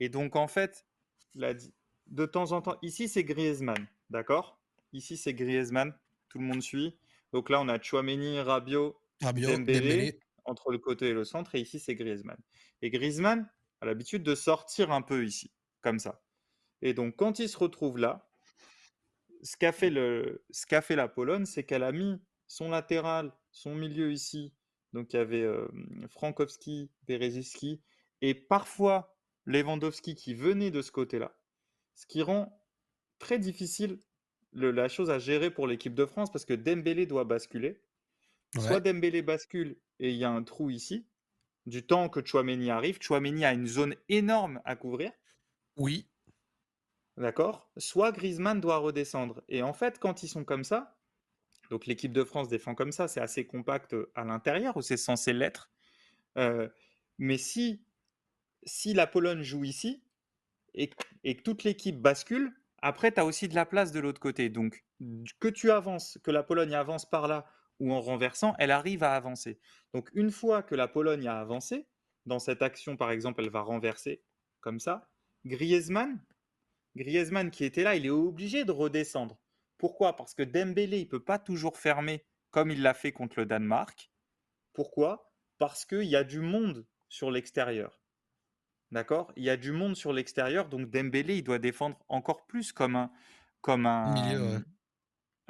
Et donc en fait, de temps en temps, ici c'est Griezmann. D'accord? Ici c'est Griezmann. Tout le monde suit. Donc là, on a Chouameni, Rabiot, Rabiot Dembélé entre le côté et le centre, et ici c'est Griezmann. Et Griezmann a l'habitude de sortir un peu ici, comme ça. Et donc quand il se retrouve là, ce qu'a fait, le, ce qu'a fait la Pologne, c'est qu'elle a mis son latéral, son milieu ici. Donc il y avait euh, Frankowski, Bereziski, et parfois Lewandowski qui venait de ce côté-là. Ce qui rend très difficile la chose à gérer pour l'équipe de France parce que Dembélé doit basculer. Soit Dembélé bascule et il y a un trou ici, du temps que Chouameni arrive. Chouameni a une zone énorme à couvrir. Oui. D'accord? Soit Griezmann doit redescendre. Et en fait, quand ils sont comme ça, donc l'équipe de France défend comme ça, c'est assez compact à l'intérieur, ou c'est censé l'être. Euh, mais si, si la Pologne joue ici et, et que toute l'équipe bascule, après, tu as aussi de la place de l'autre côté. Donc, que tu avances, que la Pologne avance par là ou en renversant, elle arrive à avancer. Donc, une fois que la Pologne a avancé, dans cette action, par exemple, elle va renverser comme ça. Griezmann, Griezmann qui était là, il est obligé de redescendre. Pourquoi? Parce que Dembélé, il peut pas toujours fermer comme il l'a fait contre le Danemark. Pourquoi? Parce qu'il y a du monde sur l'extérieur. D'accord? Il y a du monde sur l'extérieur, donc Dembélé, il doit défendre encore plus comme un, comme un, milieu,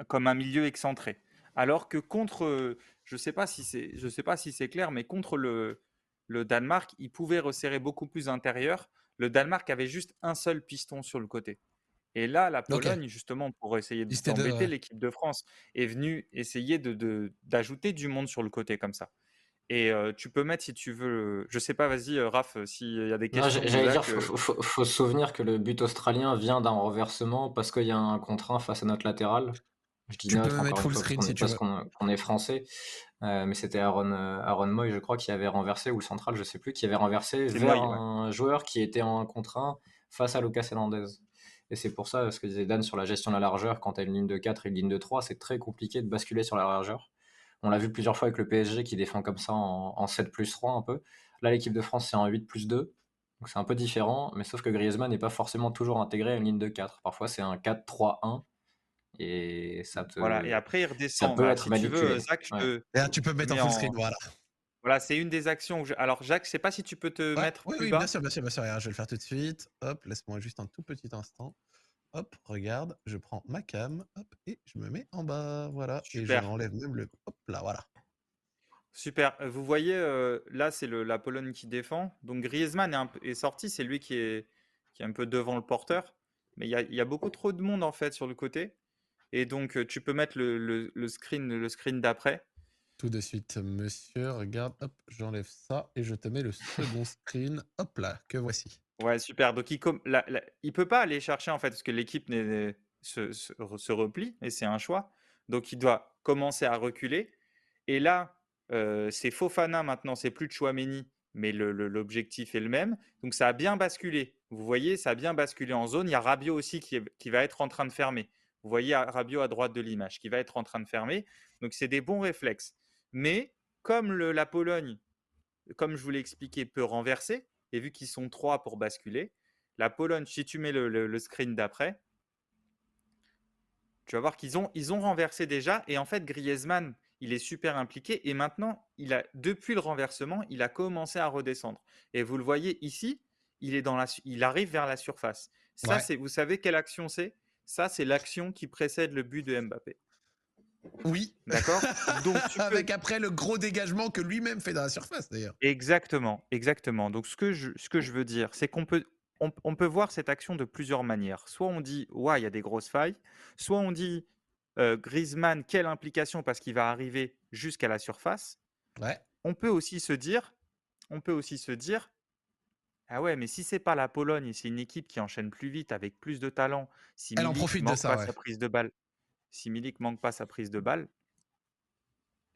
comme un milieu excentré. Alors que contre, je sais pas si c'est, je sais pas si c'est clair, mais contre le, le Danemark, il pouvait resserrer beaucoup plus intérieur. Le Danemark avait juste un seul piston sur le côté. Et là, la Pologne, justement, pour essayer d'embêter l'équipe de France, est venue essayer de, d'ajouter du monde sur le côté comme ça. Et tu peux mettre si tu veux. Je sais pas, vas-y, Raph, s'il y a des questions. J'allais dire, il faut, se souvenir que le but australien vient d'un renversement parce qu'il y a un contraint face à notre latéral. Je dis tu peux mettre full screen si tu parce qu'on est français. mais c'était Aaron, Aaron Moy, je crois, qui avait renversé, ou le central, je sais plus, qui avait renversé vers un joueur qui était en contraint face à Lucas Hernandez. Et c'est pour ça, ce que disait Dan sur la gestion de la largeur, quand tu as une ligne de 4 et une ligne de 3, c'est très compliqué de basculer sur la largeur. On l'a vu plusieurs fois avec le PSG qui défend comme ça en, 7 plus 3 un peu. Là, l'équipe de France, c'est en 8 plus 2. Donc c'est un peu différent, mais sauf que Griezmann n'est pas forcément toujours intégré à une ligne de 4. Parfois, c'est un 4-3-1. Et ça te. Voilà, et après, il redescend. Ça peut être si Tu, veux, Zach, tu peux mettre en full screen, voilà. Voilà, c'est une des actions. Alors, Jacques, je sais pas si tu peux te mettre oui, plus oui, bas. Bien sûr, bien sûr, bien sûr. Je vais le faire tout de suite. Hop, laisse-moi juste un tout petit instant. Hop, regarde, je prends ma cam, hop, et je me mets en bas, voilà. Et je enlève même le, hop là, voilà. Super. Euh, vous voyez, euh, là, c'est la Pologne qui défend. Donc Griezmann est, sorti, c'est lui qui est, qui est un peu devant le porteur. Mais il y a, beaucoup trop de monde en fait sur le côté. Et donc, euh, tu peux mettre le, screen, le screen d'après. Tout de suite, monsieur. Regarde, hop, j'enlève ça et je te mets le second screen. Hop là, que voici. Ouais, super. Donc, il, ne peut pas aller chercher en fait, parce que l'équipe se, replie et c'est un choix. Donc, il doit commencer à reculer. Et là, c'est Fofana maintenant, c'est plus Chouameni, mais l'objectif est le même. Donc ça a bien basculé. Vous voyez, ça a bien basculé en zone. Il y a Rabiot aussi qui, va être en train de fermer. Vous voyez Rabiot à droite de l'image qui va être en train de fermer. Donc c'est des bons réflexes. Mais comme la Pologne, comme je vous l'ai expliqué, peut renverser, et vu qu'ils sont trois pour basculer, la Pologne, si tu mets le, screen d'après, tu vas voir qu'ils ont, ils ont renversé déjà. Et en fait, Griezmann, il est super impliqué et maintenant, il a, depuis le renversement, il a commencé à redescendre. Et vous le voyez ici, il, est dans la, il arrive vers la surface. Ça, c'est, vous savez quelle action c'est? Ça, c'est l'action qui précède le but de Mbappé. Oui. D'accord Donc Avec après le gros dégagement que lui-même fait dans la surface, d'ailleurs. Exactement, exactement. Donc ce que je, ce que je veux dire, c'est qu'on peut, on, peut voir cette action de plusieurs manières. Soit on dit, ouais, il y a des grosses failles. Soit on dit, Griezmann, quelle implication parce qu'il va arriver jusqu'à la surface. Ouais. On peut aussi se dire, on peut aussi se dire, ah ouais, mais si c'est pas la Pologne et c'est une équipe qui enchaîne plus vite avec plus de talent, si Elle en profite de ça, pas sa prise de balle, si Milik manque pas sa prise de balle,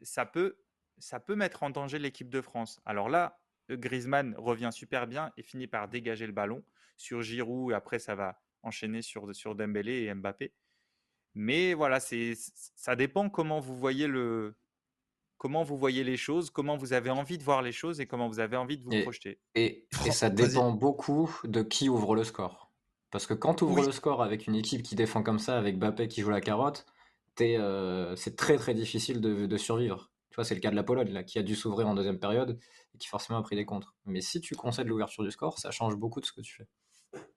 ça peut, ça peut mettre en danger l'équipe de France. Alors là, Griezmann revient super bien et finit par dégager le ballon sur Giroud et après ça va enchaîner sur, sur Dembélé et Mbappé. Mais voilà, c'est ça dépend comment vous voyez le comment vous voyez les choses, comment vous avez envie de voir les choses et comment vous avez envie de vous projeter. Et, ça dépend beaucoup de qui ouvre le score. Parce que quand tu ouvres le score avec une équipe qui défend comme ça, avec Bappé qui joue la carotte, euh, c'est très très difficile de, survivre. Tu vois, c'est le cas de la Pologne, là, qui a dû s'ouvrir en deuxième période et qui forcément a pris des contres. Mais si tu concèdes l'ouverture du score, ça change beaucoup de ce que tu fais.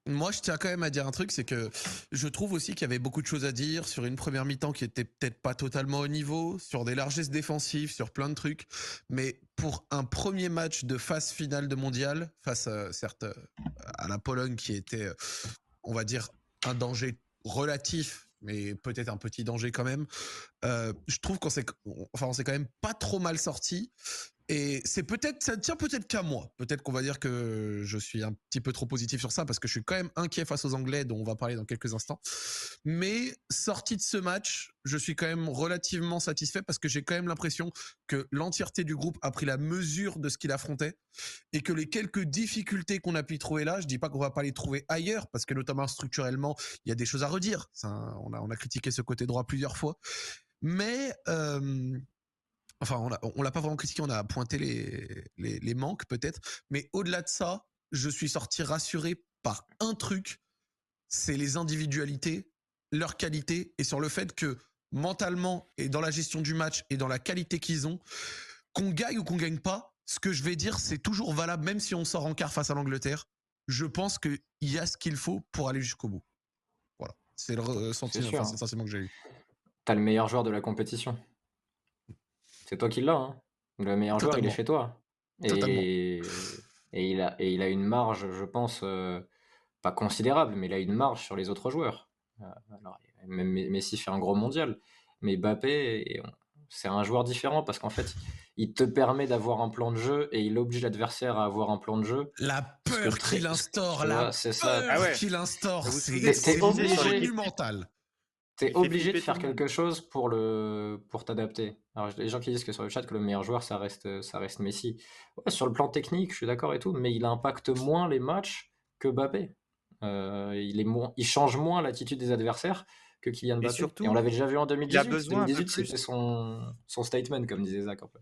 Moi, je tiens quand même à dire un truc, c'est que je trouve aussi qu'il y avait beaucoup de choses à dire sur une première mi-temps qui était peut-être pas totalement au niveau, sur des largesses défensives, sur plein de trucs. Mais pour un premier match de phase finale de mondial, face euh, certes à la Pologne qui était, euh, on va dire, un danger relatif mais peut-être un petit danger quand même. Euh, je trouve qu'on s'est, enfin, s'est quand même pas trop mal sorti. Et c'est peut-être, ça tient peut-être qu'à moi. Peut-être qu'on va dire que je suis un petit peu trop positif sur ça parce que je suis quand même inquiet face aux Anglais, dont on va parler dans quelques instants. Mais sorti de ce match, je suis quand même relativement satisfait parce que j'ai quand même l'impression que l'entièreté du groupe a pris la mesure de ce qu'il affrontait et que les quelques difficultés qu'on a pu trouver là, je dis pas qu'on va pas les trouver ailleurs parce que notamment structurellement, il y a des choses à redire. on, a, on a critiqué ce côté droit plusieurs fois. Mais euh, Enfin, on l'a pas vraiment critiqué, on a pointé les, les, manques peut-être. Mais au-delà de ça, je suis sorti rassuré par un truc, c'est les individualités, leur qualité et sur le fait que mentalement et dans la gestion du match et dans la qualité qu'ils ont, qu'on gagne ou qu'on gagne pas, ce que je vais dire, c'est toujours valable, même si on sort en quart face à l'Angleterre. Je pense qu'il y a ce qu'il faut pour aller jusqu'au bout. Voilà. C'est le sentiment, sentiment que j'ai eu. T'as le meilleur joueur de la compétition. C'est toi qui l'as. Hein. Le meilleur joueur, il est chez toi. Et, et, il a, et il a une marge, je pense, euh, pas considérable, mais il a une marge sur les autres joueurs. Euh, alors, même Messi fait un gros mondial. Mais Mbappé, c'est un joueur différent parce qu'en fait, il te permet d'avoir un plan de jeu et il oblige l'adversaire à avoir un plan de jeu. La peur qu'il instaure, la peur ah qu'il instaure, c'est monumental. T'es obligé de faire quelque chose pour le pour t'adapter. Alors les gens qui disent que sur le chat que le meilleur joueur ça reste ça reste Messi. sur le plan technique, je suis d'accord et tout, mais il impacte moins les matchs que Mbappé. Euh, il est moins, il change moins l'attitude des adversaires que Kylian Mbappé. Et, surtout, on l'avait déjà vu en 2018. Il a besoin 2018, c'était son, son statement comme disait Zach un peu.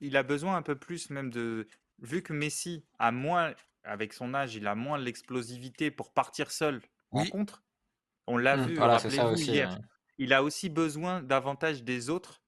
Il a besoin un peu plus même de vu que Messi a moins avec son âge, il a moins l'explosivité pour partir seul en contre on l'a mmh, vu, rappelez-vous hier. Il a aussi besoin davantage des autres.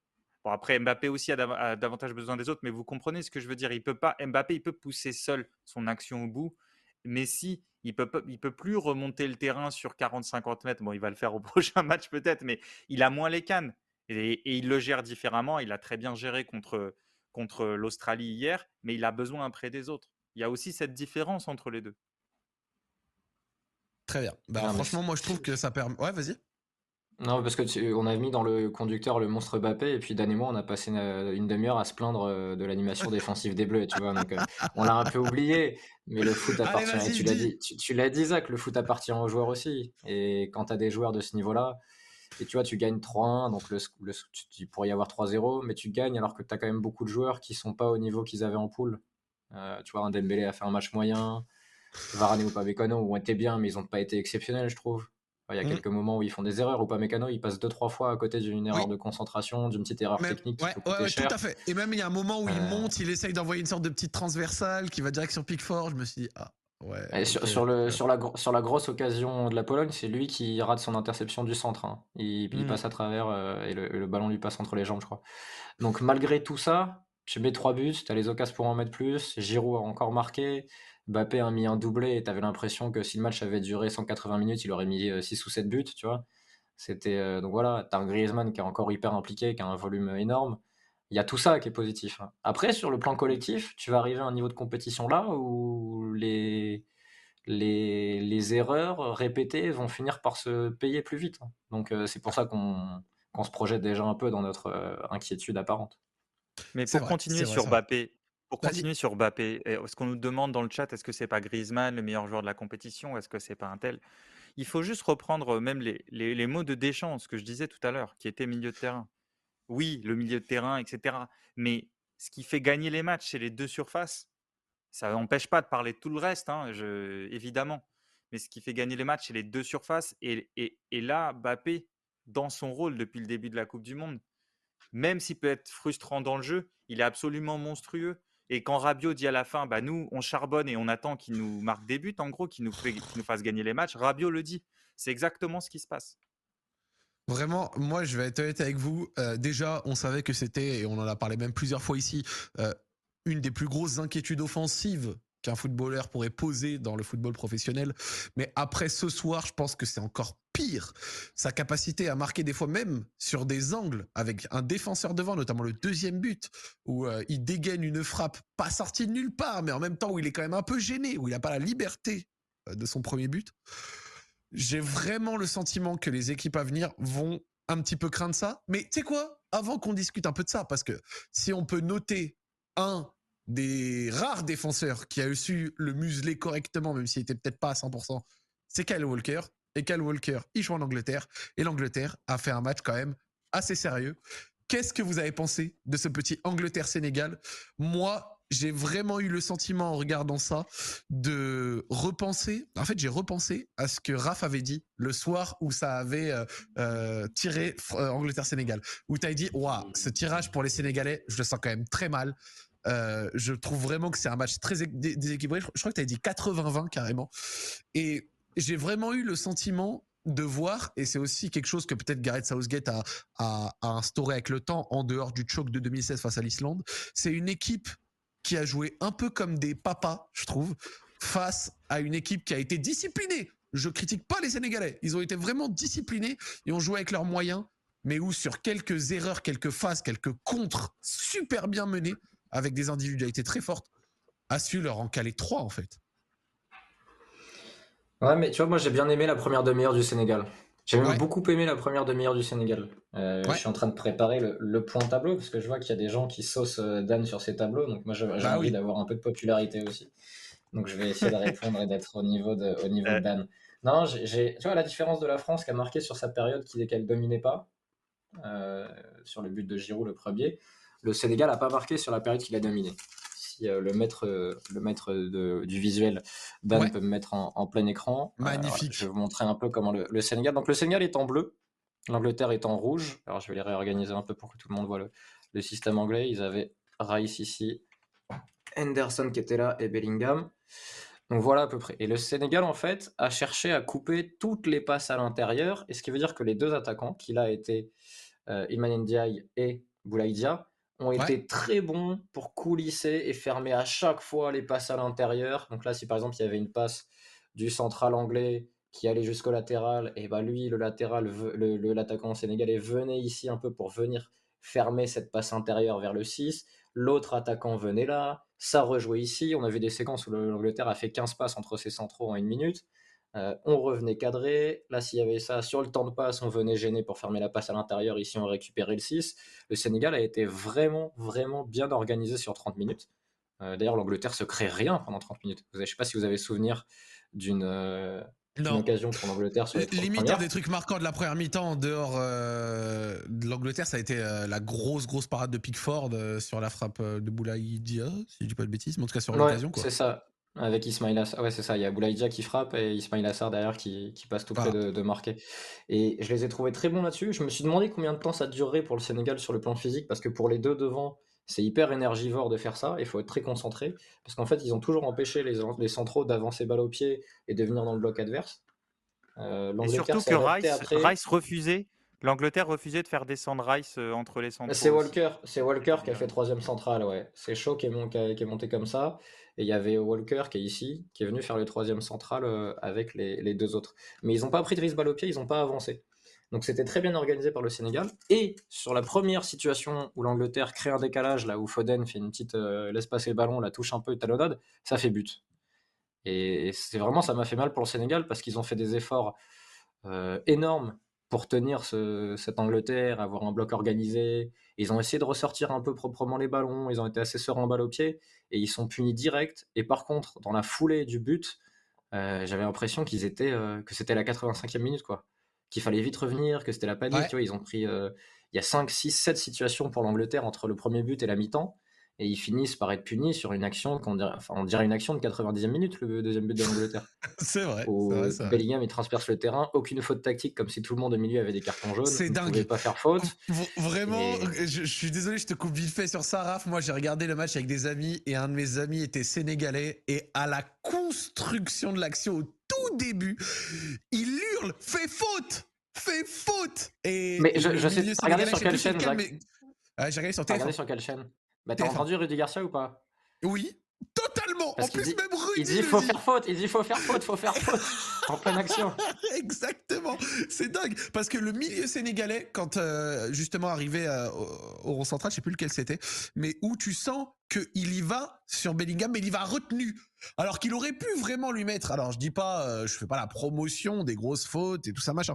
Bon, après, Mbappé aussi a, davantage besoin des autres, mais vous comprenez ce que je veux dire. Il peut pas, Mbappé, il peut pousser seul son action au bout. Mais si il peut, il peut plus remonter le terrain sur 40-50 mètres. Bon, il va le faire au prochain match peut-être, mais il a moins les cannes. Et, et, il le gère différemment. Il a très bien géré contre, contre l'Australie hier, mais il a besoin après des autres. Il y a aussi cette différence entre les deux. Très bien. Bah, franchement, moi, je trouve que ça permet. Ouais, vas-y. Non, parce que on a mis dans le conducteur le monstre Bappé, et puis Dan et moi, on a passé une, demi-heure à se plaindre euh, de l'animation défensive des Bleus, tu vois. Donc, euh, on l'a un peu oublié, mais le foot appartient. tu l'as dit, tu, l'as dit, Zach, le foot appartient aux joueurs aussi. Et quand tu as des joueurs de ce niveau-là, et tu vois, tu gagnes 3-1, donc le, tu, pourrais y avoir 3-0, mais tu gagnes alors que tu as quand même beaucoup de joueurs qui sont pas au niveau qu'ils avaient en poule. Euh, tu vois, un Dembélé a fait un match moyen. Varane ou Pamecano ont été bien, mais ils n'ont pas été exceptionnels, je trouve. Il y a mm. quelques moments où ils font des erreurs, ou Pamecano, il passe deux, trois fois à côté d'une erreur de concentration, d'une petite erreur technique. Ouais, tout à fait. Et même il y a un moment où il euh. monte, il essaye d'envoyer une sorte de petite transversale qui va direct sur Pickford. Je me suis dit, ah. Ouais, sur, le, sur, la, sur la grosse occasion de la Pologne, c'est lui qui rate son interception du centre. Hein. Il, mm. passe à travers euh, et, le, ballon lui passe entre les jambes, je crois. Donc malgré tout ça, tu mets trois buts, tu as les occasions pour en mettre plus. Giroud a encore marqué. Mbappé a mis un doublé et tu avais l'impression que si le match avait duré 180 minutes, il aurait mis 6 euh, ou 7 buts, tu vois. C'était euh, donc voilà, tu as un Griezmann qui est encore hyper impliqué, qui a un volume énorme. Il y a tout ça qui est positif. Hein. Après, sur le plan collectif, tu vas arriver à un niveau de compétition là où les, les, les erreurs répétées vont finir par se payer plus vite. Hein. Donc euh, c'est pour ça qu'on se projette déjà un peu dans notre inquiétude apparente. Mais pour continuer sur Mbappé, pour continuer sur Mbappé, ce qu'on nous demande dans le chat, est-ce que c'est pas Griezmann le meilleur joueur de la compétition Est-ce que c'est pas un tel? Il faut juste reprendre même les, les, mots de Deschamps, ce que je disais tout à l'heure, qui était milieu de terrain. Oui, le milieu de terrain, etc. Mais ce qui fait gagner les matchs, c'est les deux surfaces. Ça n'empêche pas de parler de tout le reste, hein, évidemment. Mais ce qui fait gagner les matchs, c'est les deux surfaces. Et, et, et là, Mbappé, dans son rôle depuis le début de la Coupe du Monde, même s'il peut être frustrant dans le jeu, il est absolument monstrueux. Et quand Rabiot dit à la fin, bah nous, on charbonne et on attend qu'il nous marque des buts, en gros, qu'il nous, fasse gagner les matchs, Rabiot le dit. C'est exactement ce qui se passe. Vraiment, moi, je vais être honnête avec vous. Euh, déjà, on savait que c'était, et on en a parlé même plusieurs fois ici, euh, une des plus grosses inquiétudes offensives qu'un footballeur pourrait poser dans le football professionnel. Mais après ce soir, je pense que c'est encore pire. Sa capacité à marquer des fois même sur des angles avec un défenseur devant, notamment le deuxième but, où euh, il dégaine une frappe pas sortie de nulle part, mais en même temps où il est quand même un peu gêné, où il n'a pas la liberté euh, de son premier but. J'ai vraiment le sentiment que les équipes à venir vont un petit peu craindre ça. Mais tu sais quoi? Avant qu'on discute un peu de ça, parce que si on peut noter un des rares défenseurs qui a su le museler correctement, même s'il était peut-être pas à 100%, c'est Kyle Walker. Et Kyle Walker, il joue en Angleterre. Et l'Angleterre a fait un match quand même assez sérieux. Qu'est-ce que vous avez pensé de ce petit Angleterre-Sénégal? Moi, j'ai vraiment eu le sentiment en regardant ça de repenser. En fait, j'ai repensé à ce que Raph avait dit le soir où ça avait euh, euh, tiré euh, Angleterre-Sénégal. Où tu as dit, waouh, ce tirage pour les Sénégalais, je le sens quand même très mal. Euh, je trouve vraiment que c'est un match très déséquilibré. Je, crois que tu as dit 80-20 carrément. Et j'ai vraiment eu le sentiment de voir, et c'est aussi quelque chose que peut-être Gareth Southgate a, instauré avec le temps en dehors du choc de 2016 face à l'Islande, c'est une équipe qui a joué un peu comme des papas, je trouve, face à une équipe qui a été disciplinée. Je critique pas les Sénégalais, ils ont été vraiment disciplinés et ont joué avec leurs moyens, mais où sur quelques erreurs, quelques phases, quelques contres super bien menés, avec des individualités très fortes, a su leur en caler trois en fait. Ouais, mais tu vois, moi j'ai bien aimé la première demi-heure du Sénégal. J'ai même beaucoup aimé la première demi-heure du Sénégal. Euh, je suis en train de préparer le, point tableau parce que je vois qu'il y a des gens qui saucent euh, Dan sur ces tableaux. Donc moi j'ai bah envie d'avoir un peu de popularité aussi. Donc je vais essayer de répondre et d'être au niveau de, au niveau de Dan. Non, j'ai, tu vois, la différence de la France qui a marqué sur sa période qu'elle ne dominait pas, euh, sur le but de Giroud le premier, le Sénégal n'a pas marqué sur la période qu'il a dominé. Si euh, le maître, le maître du visuel, Dan peut me mettre en, plein écran. Euh, Magnifique. je vais vous montrer un peu comment le, Sénégal. Donc le Sénégal est en bleu, l'Angleterre est en rouge. Alors je vais les réorganiser un peu pour que tout le monde voit le, système anglais. Ils avaient Rice ici, Henderson qui était là et Bellingham. Donc voilà à peu près. Et le Sénégal, en fait, a cherché à couper toutes les passes à l'intérieur. Et ce qui veut dire que les deux attaquants, qu'il a été euh, Ilman Ndiaye et Boulaïdia, ont été très bons pour coulisser et fermer à chaque fois les passes à l'intérieur. Donc là, si par exemple il y avait une passe du central anglais qui allait jusqu'au latéral, et bah lui, le latéral, le, l'attaquant sénégalais venait ici un peu pour venir fermer cette passe intérieure vers le 6. L'autre attaquant venait là, ça rejouait ici. On avait des séquences où l'Angleterre a fait 15 passes entre ses centraux en une minute. Euh, on revenait cadré. Là, s'il y avait ça, sur le temps de passe, on venait gêner pour fermer la passe à l'intérieur. Ici, on récupérait le 6. Le Sénégal a été vraiment, vraiment bien organisé sur 30 minutes. Euh, d'ailleurs, l'Angleterre se crée rien pendant 30 minutes. je ne sais pas si vous avez souvenir d'une euh, occasion pour l'Angleterre sur les Limite, un des trucs marquants de la première mi-temps en dehors de l'Angleterre, ça a été la grosse, grosse parade de Pickford sur la frappe de Boulaye Dia, si je dis pas de bêtises, mais en tout cas sur l'occasion. C'est ça. Avec Ismail Assar, ouais, c'est ça. Il y a Boulaïdja qui frappe et Ismail Assar derrière qui, passe tout près de, marquer. Et je les ai trouvés très bons là-dessus. Je me suis demandé combien de temps ça durerait pour le Sénégal sur le plan physique, parce que pour les deux devant, c'est hyper énergivore de faire ça. Il faut être très concentré, parce qu'en fait, ils ont toujours empêché les, les centraux d'avancer balle au pied et de venir dans le bloc adverse. Euh, et surtout que Rice refusait L'Angleterre refusait de faire descendre Rice euh, entre les centraux. C'est Walker, c'est Walker qui a fait troisième central, ouais. C'est Shaw qui est, qui, est, monté comme ça. Et il y avait Walker qui est ici, qui est venu faire le troisième central euh, avec les, deux autres. Mais ils n'ont pas pris de risque balle au pied, ils n'ont pas avancé. Donc c'était très bien organisé par le Sénégal. Et sur la première situation où l'Angleterre crée un décalage, là où Foden fait une petite euh, laisse passer le ballon, la touche un peu talonnade, ça fait but. Et c'est vraiment, ça m'a fait mal pour le Sénégal parce qu'ils ont fait des efforts énormes pour tenir cette Angleterre, avoir un bloc organisé. Ils ont essayé de ressortir un peu proprement les ballons, ils ont été assez sereins balle au pied, et ils sont punis direct. Et par contre, dans la foulée du but, euh, j'avais l'impression qu'ils étaient, euh, que c'était la 85e minute, quoi. Qu'il fallait vite revenir, que c'était la panique. Tu vois, ils ont pris. Euh, il y a 5, 6, 7 situations pour l'Angleterre entre le premier but et la mi-temps et ils finissent par être punis sur une action qu'on dirait, enfin, on dirait une action de 90e minute, le deuxième but de l'Angleterre. c'est vrai. Bellingham il transperce le terrain, aucune faute tactique, comme si tout le monde au milieu avait des cartons jaunes. C'est dingue. Ne pas faire faute. Vraiment, je, suis désolé, je te coupe vite fait sur ça, Raph. Moi, j'ai regardé le match avec des amis et un de mes amis était sénégalais et à la construction de l'action au tout début, il hurle, fais faute fait faute. Et Mais je, je sais, sénégalais, sur quelle chaîne, Zach? j'ai regardé sur T'as regardé TF1. sur quelle chaîne? Bah t'as TF1. entendu Rudy Garcia ou pas? Oui, totalement. Parce en plus, dit, même il Rudy dit le faut dit. faire faute, il dit faut faire faute, faut faire faute en pleine action. Exactement, c'est dingue parce que le milieu sénégalais, quand euh, justement arrivé euh, au, rond central, je sais plus lequel c'était, mais où tu sens qu'il y va sur Bellingham, mais il y va retenu, alors qu'il aurait pu vraiment lui mettre. Alors je dis pas, euh, je fais pas la promotion des grosses fautes et tout ça machin,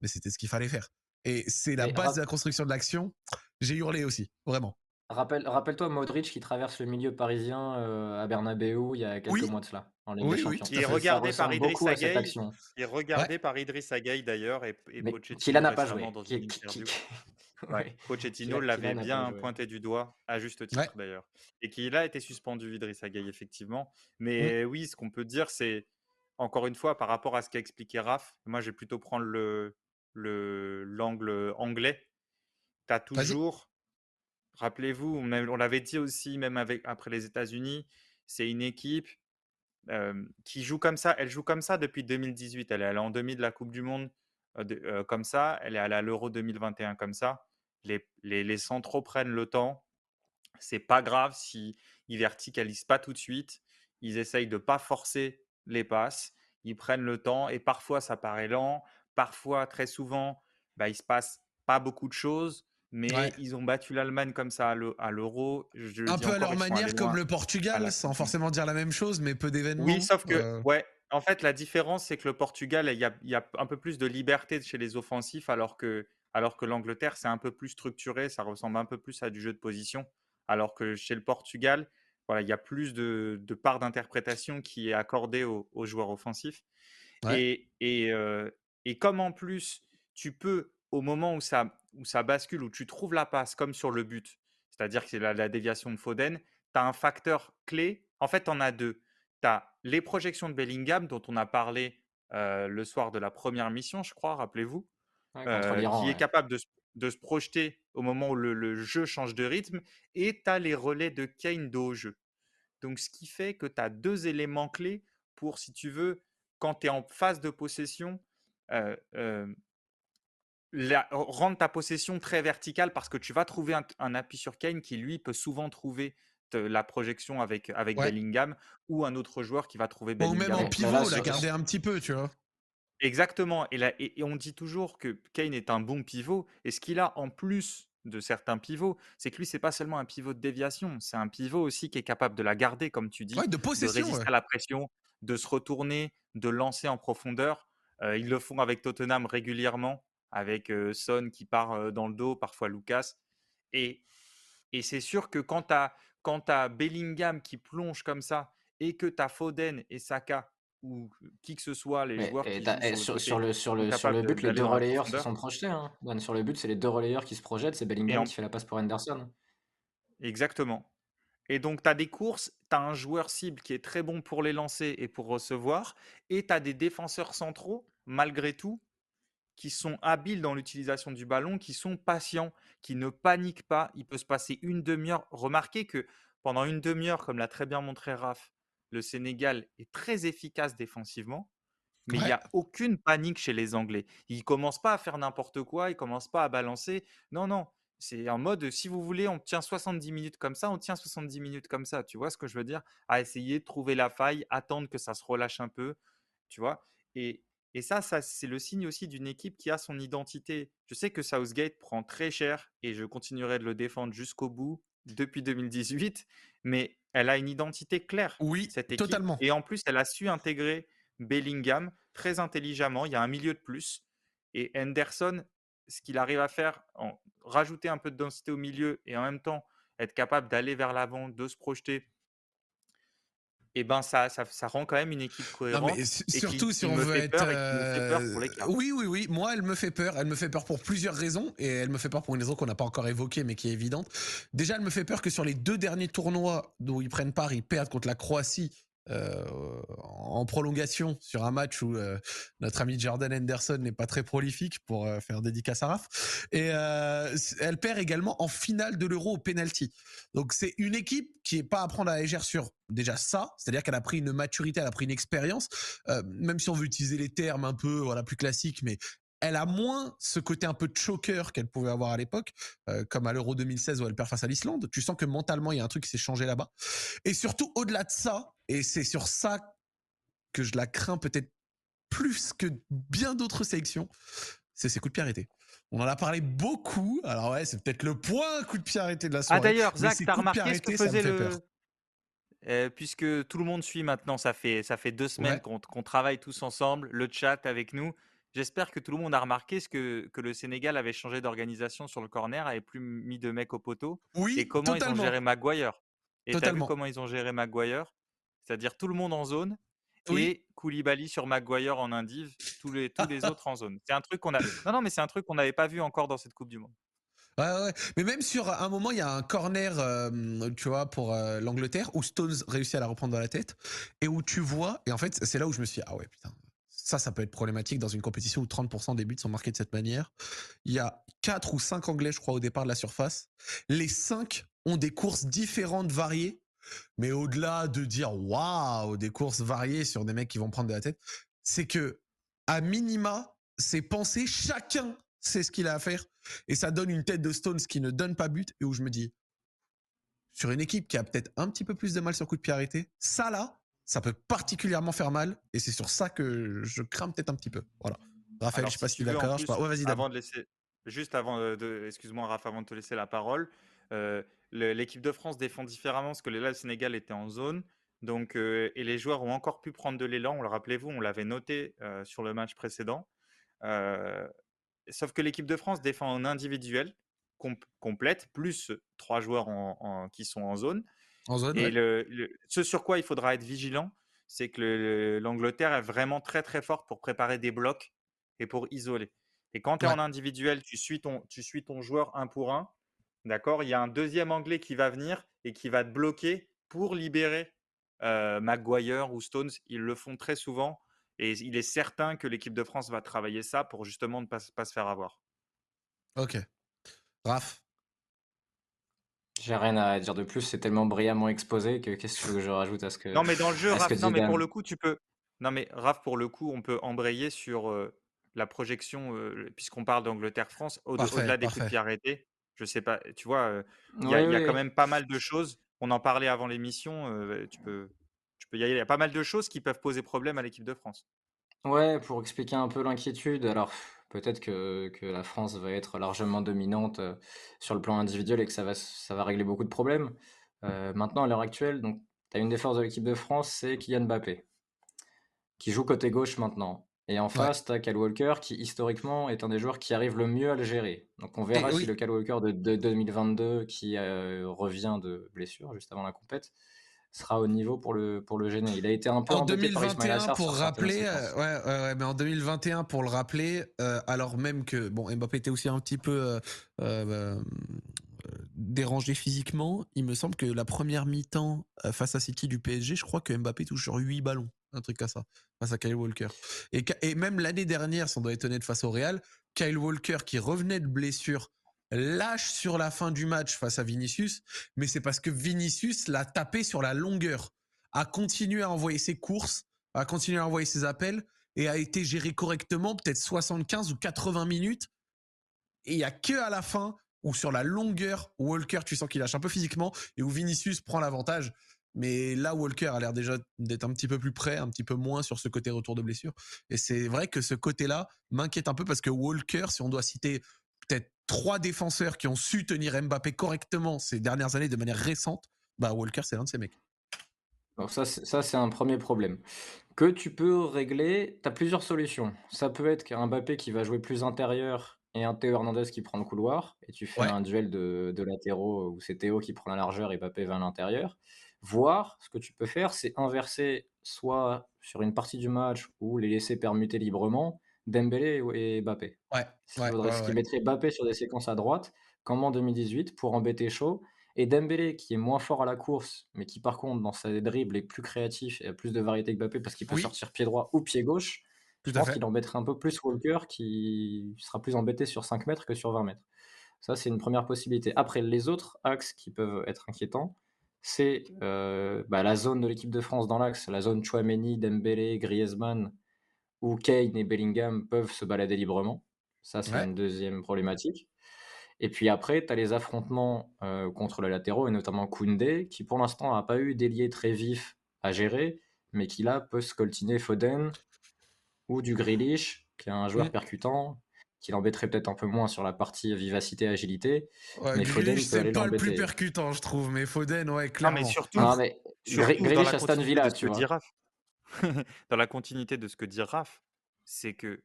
mais c'était ce qu'il fallait faire. Et c'est la base de la construction de l'action. J'ai hurlé aussi, vraiment. Rappelle, rappelle-toi Modric qui traverse le milieu parisien euh, à Bernabeu il y a quelques Oui. mois de cela, en Ligue Oui, des oui, Champions. Qui est regardé par Idriss action. qui est regardé par Idriss Gueye d'ailleurs et, et Mais Pochettino Kylian n'a pas joué. Qui- qui- qui- Ouais. Pochettino l'avait bien joué. pointé du doigt, à juste titre Ouais. d'ailleurs. Et qu'il a été suspendu, Idriss Gueye, effectivement. Mm. Mais oui, ce qu'on peut dire, c'est, encore une fois, par rapport à ce qu'a expliqué Raph, moi, je vais plutôt prendre le le- l'angle anglais. Tu as Vas-y. toujours, rappelez-vous, on, l'avait dit aussi, même avec, après les États-Unis, c'est une équipe qui joue comme ça. Elle joue comme ça depuis 2018. Elle est allée en demi de la Coupe du Monde de- comme ça. Elle est allée à l'Euro 2021 comme ça. Les, les, les centraux prennent le temps. C'est pas grave si ils verticalisent pas tout de suite. Ils essayent de pas forcer les passes. Ils prennent le temps et parfois ça paraît lent. Parfois, très souvent, bah, il se passe pas beaucoup de choses. Mais Ouais. ils ont battu l'Allemagne comme ça à l'e- à l'Euro. Le Un peu à leur manière, comme le Portugal, sans forcément dire la même chose, mais peu d'événements. oui, sauf que, euh, ouais, en fait, la différence, c'est que le Portugal, il y a, il y a un peu plus de liberté chez les offensifs, alors que, alors que l'Angleterre, c'est un peu plus structuré, ça ressemble un peu plus à du jeu de position. Alors que chez le Portugal, voilà, il y a plus de, de part d'interprétation qui est accordée aux, aux joueurs offensifs. Ouais. Et, et, euh, et comme en plus, tu peux, au moment où ça, où ça bascule, où tu trouves la passe, comme sur le but, c'est-à-dire que c'est la, la déviation de Foden, tu as un facteur clé. En fait, tu en as deux. Tu as les projections de Bellingham, dont on a parlé euh, le soir de la première mission, je crois, rappelez-vous, Ouais, euh, qui est capable de, se- de se projeter au moment où le, le jeu change de rythme. Et tu as les relais de Kane dos au jeu. Donc, ce qui fait que tu as deux éléments clés pour, si tu veux, quand tu es en phase de possession, euh, la- rendre ta possession très verticale parce que tu vas trouver un, un appui sur Kane qui, lui, peut souvent trouver te- la projection avec, avec Ouais. Bellingham ou un autre joueur qui va trouver Ou Bellingham. même en pivot, la sur- garder un petit peu, tu vois. Exactement. Et, là, et, et on dit toujours que Kane est un bon pivot. Et ce qu'il a en plus de certains pivots, c'est que lui, c'est pas seulement un pivot de déviation, c'est un pivot aussi qui est capable de la garder, comme tu dis, Ouais, de de possession. résister ouais. à la pression, de se retourner, de lancer en profondeur. Euh, ils le font avec Tottenham régulièrement, avec Son qui part dans le dos, parfois Lucas. Et, et c'est sûr que quand tu as, as Bellingham qui plonge comme ça et que tu as Foden et Saka ou qui que ce soit, les Mais- joueurs et qui t'as- jouent et sur sur, le sur le, sur le, but, les deux relayeurs se sont projetés. Hein. Dan, sur le but, c'est les deux relayeurs qui se projettent. C'est Bellingham en- qui fait la passe pour Henderson. Exactement. Et donc, tu as des courses, tu as un joueur cible qui est très bon pour les lancer et pour recevoir, et tu as des défenseurs centraux, malgré tout, qui sont habiles dans l'utilisation du ballon, qui sont patients, qui ne paniquent pas. Il peut se passer une demi-heure. Remarquez que pendant une demi-heure, comme l'a très bien montré Raph, le Sénégal est très efficace défensivement, mais il n'y a aucune panique chez les Anglais. Ils ne commencent pas à faire n'importe quoi, ils ne commencent pas à balancer. Non, non. C'est en mode, si vous voulez, on tient 70 minutes comme ça, on tient 70 minutes comme ça. Tu vois ce que je veux dire? À essayer de trouver la faille, attendre que ça se relâche un peu. Tu vois? Et, et ça, ça c'est le signe aussi d'une équipe qui a son identité. Je sais que Southgate prend très cher et je continuerai de le défendre jusqu'au bout depuis 2018, mais elle a une identité claire, Oui, cette équipe. totalement. Et en plus, elle a su intégrer Bellingham très intelligemment. Il y a un milieu de plus. Et Henderson, ce qu'il arrive à faire, en rajouter un peu de densité au milieu et en même temps être capable d'aller vers l'avant, de se projeter, et ben ça, ça, ça rend quand même une équipe Non, cohérente. et surtout qui, si qui on me veut fait être. peur et qui me fait peur pour euh, l'écart. Oui, oui, oui. Moi, elle me fait peur. Elle me fait peur pour plusieurs raisons. Et elle me fait peur pour une raison qu'on n'a pas encore évoquée, mais qui est évidente. Déjà, elle me fait peur que sur les deux derniers tournois dont ils prennent part, ils perdent contre la Croatie. Euh, en prolongation sur un match où euh, notre ami Jordan Henderson n'est pas très prolifique pour euh, faire dédicace à Raph et elle perd également en finale de l'Euro au penalty donc c'est une équipe qui est pas à prendre à la légère sur déjà ça c'est-à-dire qu'elle a pris une maturité elle a pris une expérience même si on veut utiliser les termes un peu voilà plus classiques mais elle a moins ce côté un peu choker qu'elle pouvait avoir à l'époque, comme à l'Euro 2016 où elle perd face à l'Islande. Tu sens que mentalement, il y a un truc qui s'est changé là-bas. Et surtout, au-delà de ça, et c'est sur ça que je la crains peut-être plus que bien d'autres sélections, c'est ses coups de pied arrêtés. On en a parlé beaucoup. Alors ouais, c'est peut-être le point coup de pied arrêté de la soirée. Ah d'ailleurs, Zach, t'as remarqué ce que faisait le... Euh, puisque tout le monde suit maintenant, ça fait, ça fait deux semaines qu'on travaille tous ensemble, le chat avec nous. J'espère que tout le monde a remarqué ce que, que le Sénégal avait changé d'organisation sur le corner, avait plus mis de mecs au poteau. Oui, et comment ils ont géré Maguire. Et t'as vu comment ils ont géré Maguire? C'est-à-dire tout le monde en zone et Koulibaly sur Maguire en indiv, tous les, tous les autres en zone. C'est un truc qu'on a. Non, non, mais c'est un truc qu'on n'avait pas vu encore dans cette Coupe du Monde. Ouais, ouais. Mais même sur un moment, il y a un corner, euh, tu vois, pour euh, l'Angleterre, où Stones réussit à la reprendre dans la tête, et où tu vois, et en fait, c'est là où je me suis dit, ah ouais, putain, ça, ça peut être problématique dans une compétition où 30% des buts sont marqués de cette manière. Il y a 4 ou 5 Anglais, je crois, au départ de la surface. Les 5 ont des courses différentes, variées, mais au-delà de dire, waouh, des courses variées sur des mecs qui vont prendre de la tête, c'est que, à minima, c'est penser chacun c'est ce qu'il a à faire. Et ça donne une tête de Stones qui ne donne pas but et où je me dis, sur une équipe qui a peut-être un petit peu plus de mal sur coup de pied arrêté, ça là, ça peut particulièrement faire mal. Et c'est sur ça que je crains peut-être un petit peu. Voilà. Raphaël, je sais pas si tu es d'accord. Ouais, vas-y, avant de laisser, Juste avant de, excuse-moi Raph, avant de te laisser la parole, euh, l'équipe de France défend différemment parce que là, le Sénégal était en zone. Donc, euh, et les joueurs ont encore pu prendre de l'élan. On le rappelez-vous, on l'avait noté euh, sur le match précédent. Sauf que l'équipe de France défend en individuel complète, plus trois joueurs en, qui sont en zone. En zone et le, ce sur quoi il faudra être vigilant, c'est que l'Angleterre est vraiment très très forte pour préparer des blocs et pour isoler. Et quand tu es en individuel, tu suis, ton, tu suis ton joueur un pour un. D'accord? Il y a un deuxième Anglais qui va venir et qui va te bloquer pour libérer euh, Maguire ou Stones. Ils le font très souvent. Et il est certain que l'équipe de France va travailler ça pour justement ne pas, se faire avoir. Ok. Raph? J'ai rien à dire de plus, c'est tellement brillamment exposé que qu'est-ce que je rajoute à ce que. Non, mais dans le jeu, Raph, non, mais pour le coup, tu peux. Non, mais Raph, pour le coup, on peut embrayer sur euh, la projection, euh, puisqu'on parle d'Angleterre-France, au-delà des coups de pied arrêtés. Je sais pas, tu vois, il y a, quand même pas mal de choses. On en parlait avant l'émission, tu peux il y a pas mal de choses qui peuvent poser problème à l'équipe de France. Ouais, pour expliquer un peu l'inquiétude, alors peut-être que, que, la France va être largement dominante sur le plan individuel et que ça va, ça va régler beaucoup de problèmes. Euh, maintenant, à l'heure actuelle, donc, tu as une des forces de l'équipe de France, c'est Kylian Mbappé, qui joue côté gauche maintenant. Et en face, tu as Kyle Walker, qui historiquement est un des joueurs qui arrive le mieux à le gérer. Donc on verra si le Kyle Walker de, 2022, qui euh, revient de blessure juste avant la compète, sera au niveau pour le, pour le gêner. Il a été un peu en 2021 pour rappeler, euh, ouais, ouais, mais en 2021 pour le rappeler, euh, alors même que bon Mbappé était aussi un petit peu euh, dérangé physiquement, il me semble que la première mi-temps face à City du PSG, je crois que Mbappé touche sur 8 ballons, un truc comme ça, face à Kyle Walker. Et, même l'année dernière, sans doit étonner de face au Real, Kyle Walker qui revenait de blessure lâche sur la fin du match face à Vinicius, mais c'est parce que Vinicius l'a tapé sur la longueur, a continué à envoyer ses courses, a continué à envoyer ses appels et a été géré correctement, peut-être 75 ou 80 minutes. Et il y a que à la fin où sur la longueur, Walker, tu sens qu'il lâche un peu physiquement et où Vinicius prend l'avantage. Mais là, Walker a l'air déjà d'être un petit peu plus près, un petit peu moins sur ce côté retour de blessure. Et c'est vrai que ce côté-là m'inquiète un peu parce que Walker, si on doit citer peut-être trois défenseurs qui ont su tenir Mbappé correctement ces dernières années de manière récente, bah Walker, c'est l'un de ces mecs. Alors ça, ça c'est un premier problème. Que tu peux régler, tu as plusieurs solutions. Ça peut être qu'un Mbappé qui va jouer plus intérieur et un Théo Hernandez qui prend le couloir, et tu fais un duel de, de latéraux où c'est Théo qui prend la largeur et Mbappé va à l'intérieur. Voire, ce que tu peux faire, c'est inverser soit sur une partie du match où les laisser permuter librement, Dembélé et Mbappé. Ouais, ce qui mettrait Mbappé sur des séquences à droite, comme en 2018, pour embêter Chaud. Et Dembélé, qui est moins fort à la course, mais qui par contre, dans sa dribble, est plus créatif et a plus de variété que Mbappé parce qu'il peut sortir pied droit ou pied gauche. je pense qu'il embêterait un peu plus Walker, qui sera plus embêté sur 5 mètres que sur 20 mètres. Ça, c'est une première possibilité. Après, les autres axes qui peuvent être inquiétants, c'est euh, bah, la zone de l'équipe de France dans l'axe, la zone Chouameni, Dembélé, Griezmann, où Kane et Bellingham peuvent se balader librement. Ça, c'est Ouais. une deuxième problématique. Et puis après, tu as les affrontements euh, contre les latéraux, et notamment Koundé, qui pour l'instant n'a pas eu d'ailier très vif à gérer, mais qui là peut scoltiner Foden ou du Grealish, qui est un joueur percutant, qui l'embêterait peut-être un peu moins sur la partie vivacité, agilité. Ouais, Mais Foden peut aller c'est pas le plus percutant, je trouve, mais Foden, ouais, Non, clairement. mais surtout, Non, mais surtout dans la Aston Villa, de ce tu que vois. dit Raph. dans la continuité de ce que dit Raph, c'est que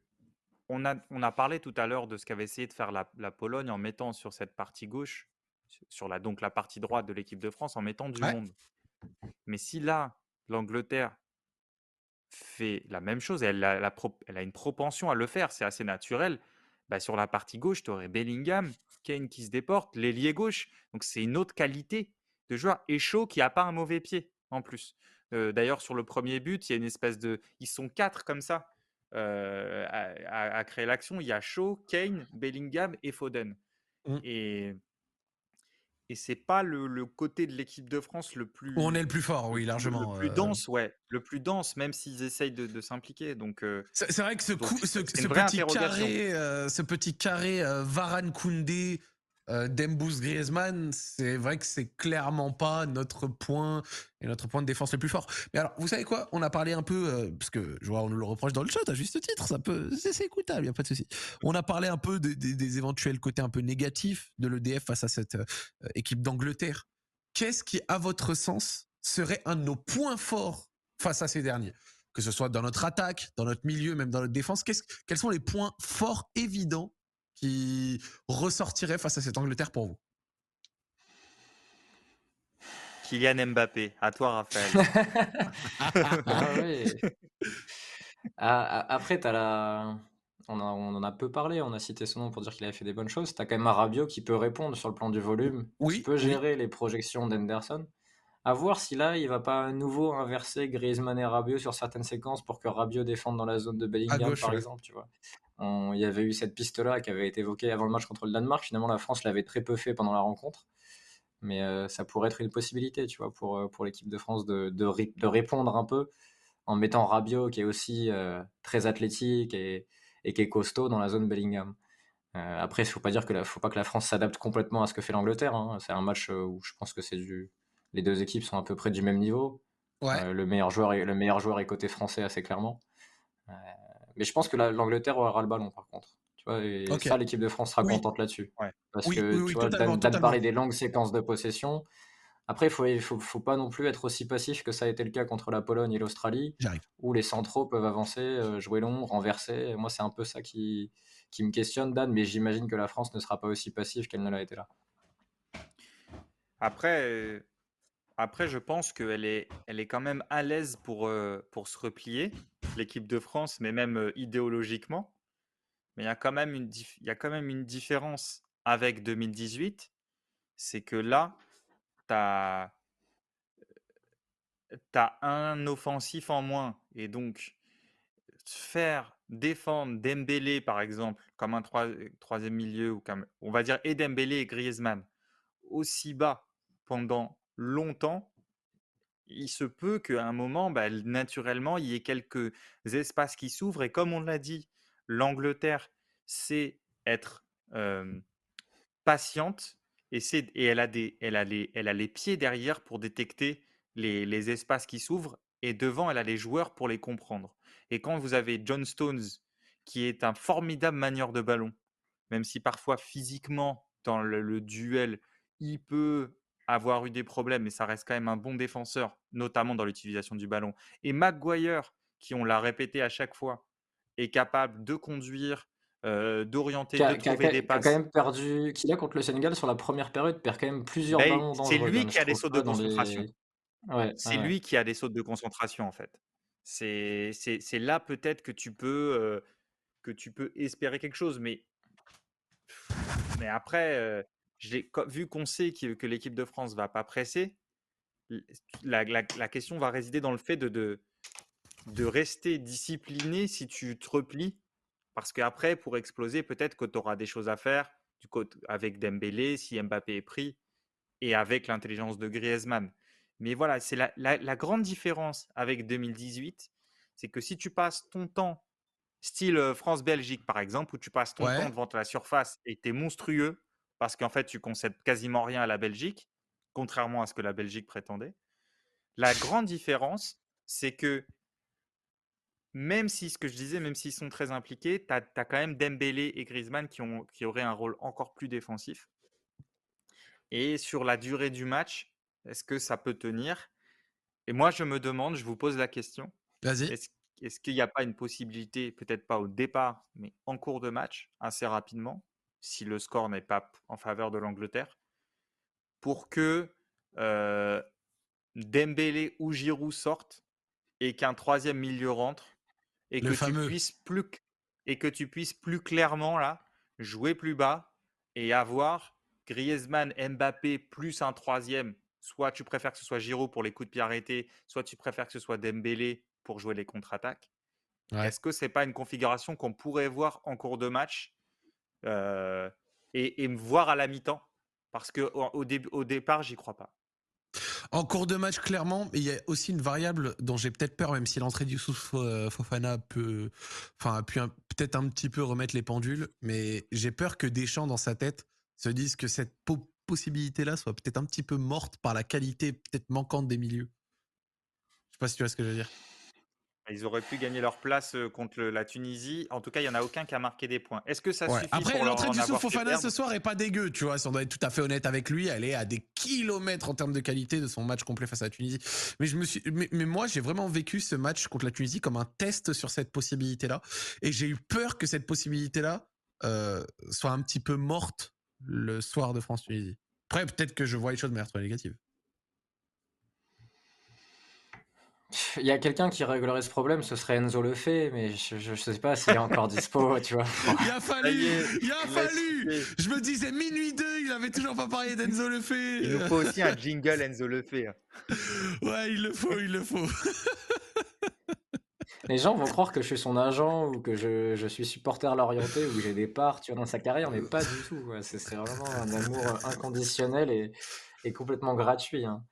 on a, on a parlé tout à l'heure de ce qu'avait essayé de faire la, la Pologne en mettant sur cette partie gauche, sur la, donc la partie droite de l'équipe de France, en mettant du Ouais. monde. Mais si là, l'Angleterre fait la même chose, elle a, la elle a une propension à le faire, c'est assez naturel, bah, sur la partie gauche, tu aurais Bellingham, Kane qui se déporte, l'ailier gauche. Donc c'est une autre qualité de joueur. Et chaud qui n'a pas un mauvais pied en plus. Euh, D'ailleurs, sur le premier but, il y a une espèce de. Ils sont quatre comme ça euh, à, à- à créer l'action. Il y a Shaw, Kane, Bellingham et Foden. Mm. Et, et c'est pas le, le côté de l'équipe de France le plus. On est le plus fort, oui, largement. Le plus euh. dense, ouais. Le plus dense, même s'ils essayent de, de s'impliquer. Donc, euh, C'est vrai que ce, Donc, coup, ce, ce petit carré, euh, ce petit carré euh, Varane Koundé, euh, Dembous Griezmann, c'est vrai que c'est clairement pas notre point et notre point de défense le plus fort. Mais alors, vous savez quoi? On a parlé un peu, euh, parce que je vois, on nous le reproche dans le chat à juste titre, ça peut, c'est écoutable, y a pas de souci. On a parlé un peu des- éventuels côtés un peu négatifs de l'EDF face à cette euh, équipe d'Angleterre. Qu'est-ce qui, à votre sens, serait un de nos points forts face à ces derniers? Que ce soit dans notre attaque, dans notre milieu, même dans notre défense, quels sont les points forts évidents qui ressortiraient face à cette Angleterre pour vous? Kylian Mbappé, à toi, Raphaël. Ah. Ah, après, t'as la... on, a- on en a peu parlé, on a cité son nom pour dire qu'il avait fait des bonnes choses. Tu as quand même un Rabiot qui peut répondre sur le plan du volume, Oui, qui peut oui. gérer les projections d'Henderson. À voir si là, il va pas à nouveau inverser Griezmann et Rabiot sur certaines séquences pour que Rabiot défende dans la zone de Bellingham, gauche, par ouais. exemple. Tu vois. On- Il y avait eu cette piste-là qui avait été évoquée avant le match contre le Danemark. Finalement, la France l'avait très peu fait pendant la rencontre. Mais euh, ça pourrait être une possibilité, tu vois, pour, euh, pour l'équipe de France de, de, ré- de répondre un peu en mettant Rabiot, qui est aussi euh, très athlétique et, et qui est costaud dans la zone Bellingham. Euh, après, il faut pas dire que la, faut pas que la France s'adapte complètement à ce que fait l'Angleterre. hein. C'est un match où je pense que c'est du, les deux équipes sont à peu près du même niveau. Ouais. Le meilleur joueur, est, le meilleur joueur est côté français assez clairement. Mais je pense que la- l'Angleterre aura le ballon par contre. Tu vois, et ça, l'équipe de France sera Oui. contente là-dessus. Ouais. Parce Oui, que oui, oui, tu vois, Dan, parlait des longues séquences de possession. Après, il faut, faut, faut pas non plus être aussi passif que ça a été le cas contre la Pologne et l'Australie, J'arrive. où les centraux peuvent avancer, euh, jouer long, renverser. Et moi, c'est un peu ça qui, qui me questionne, Dan, mais j'imagine que la France ne sera pas aussi passive qu'elle ne l'a été là. Après, euh, après, je pense qu'elle est, elle est quand même à l'aise pour, euh, pour se replier, l'équipe de France, mais même euh, idéologiquement. Mais il y a quand même une, y a quand même une différence avec 2018. C'est que là, tu as, un offensif en moins. Et donc, faire défendre Dembélé, par exemple, comme un troi- troisième milieu, ou comme, on va dire, et Dembélé et Griezmann, aussi bas pendant longtemps, il se peut qu'à un moment, bah, naturellement, il y ait quelques espaces qui s'ouvrent. Et comme on l'a dit, l'Angleterre, c'est être patiente et, et elle, a des, elle, a les, elle a les pieds derrière pour détecter les, les espaces qui s'ouvrent. Et devant, elle a les joueurs pour les comprendre. Et quand vous avez John Stones, qui est un formidable manieur de ballon, même si parfois physiquement, dans le duel, il peut avoir eu des problèmes, mais ça reste quand même un bon défenseur, notamment dans l'utilisation du ballon. Et Maguire, qui on l'a répété à chaque fois, est capable de conduire, euh, d'orienter, de trouver a- des qui a passes. quand même perdu, qui là contre le Sénégal sur la première période perd quand même plusieurs Ben, ballons c'est lui qui a des pas de les- concentration. Ouais, C'est ouais, lui qui a des sautes de concentration en fait. C'est là peut-être que tu peux euh, que tu peux espérer quelque chose, mais mais après, euh, vu qu'on sait que, que l'équipe de France va pas presser, la, la- la question va résider dans le fait de, de, de rester discipliné si tu te replies, parce qu'après, pour exploser, peut-être que tu auras des choses à faire du côté, avec Dembélé, si Mbappé est pris, et avec l'intelligence de Griezmann. Mais voilà, c'est la, grande différence avec 2018, c'est que si tu passes ton temps style France-Belgique par exemple, où tu passes ton temps devant la surface et tu es monstrueux parce qu'en fait tu concèdes quasiment rien à la Belgique, contrairement à ce que la Belgique prétendait. La grande différence, c'est que même si, ce que je disais, même s'ils sont très impliqués, tu as, quand même Dembélé et Griezmann qui, ont, qui auraient un rôle encore plus défensif. Et sur la durée du match, est-ce que ça peut tenir? Et moi, je me demande, je vous pose la question. Vas-y. Est-ce qu'il n'y a pas une possibilité, peut-être pas au départ, mais en cours de match, assez rapidement, si le score n'est pas en faveur de l'Angleterre, pour que euh, Dembélé ou Giroud sortent et qu'un troisième milieu rentre et que tu puisses plus et que tu puisses plus clairement là jouer plus bas et avoir Griezmann, Mbappé plus un troisième. Soit tu préfères que ce soit Giroud pour les coups de pied arrêtés, soit tu préfères que ce soit Dembélé pour jouer les contre-attaques. Est-ce que c'est pas une configuration qu'on pourrait voir en cours de match euh, et, et, voir à la mi-temps Parce que au, au départ, j'y crois pas. En cours de match, clairement, il y a aussi une variable dont j'ai peut-être peur, même si l'entrée du euh, Fofana peut, enfin, peut-être un petit peu remettre les pendules, mais j'ai peur que Deschamps, dans sa tête, se dise que cette possibilité-là soit peut-être un petit peu morte par la qualité peut-être manquante des milieux. Je sais pas si tu vois ce que je veux dire. Ils auraient pu gagner leur place contre la Tunisie. En tout cas, il n'y en a aucun qui a marqué des points. Est-ce que ça suffit Après, l'entrée du Fofana ce soir est pas dégueu, tu vois. Si on doit être tout à fait honnête avec lui, elle est à des kilomètres en termes de qualité de son match complet face à la Tunisie. Mais, je me suis, mais, moi, j'ai vraiment vécu ce match contre la Tunisie comme un test sur cette possibilité-là. Et j'ai eu peur que cette possibilité-là euh, soit un petit peu morte le soir de France-Tunisie. Après, peut-être que je vois les choses de manière très négative. Il y a quelqu'un qui réglerait ce problème, ce serait Enzo Lefebvre, mais je, ne sais pas s'il est encore dispo, tu vois. Il a fallu, il a fallu. Je me disais minuit 2, il avait toujours pas parlé d'Enzo Lefebvre. Il nous faut aussi un jingle Enzo Lefebvre. Ouais, il le faut, il le faut. Les gens vont croire que je suis son agent ou que je, je suis supporter l'orienté ou que j'ai des parts tu vois, dans sa carrière, mais pas du tout. C'est vraiment un amour inconditionnel et, et complètement gratuit. Hein.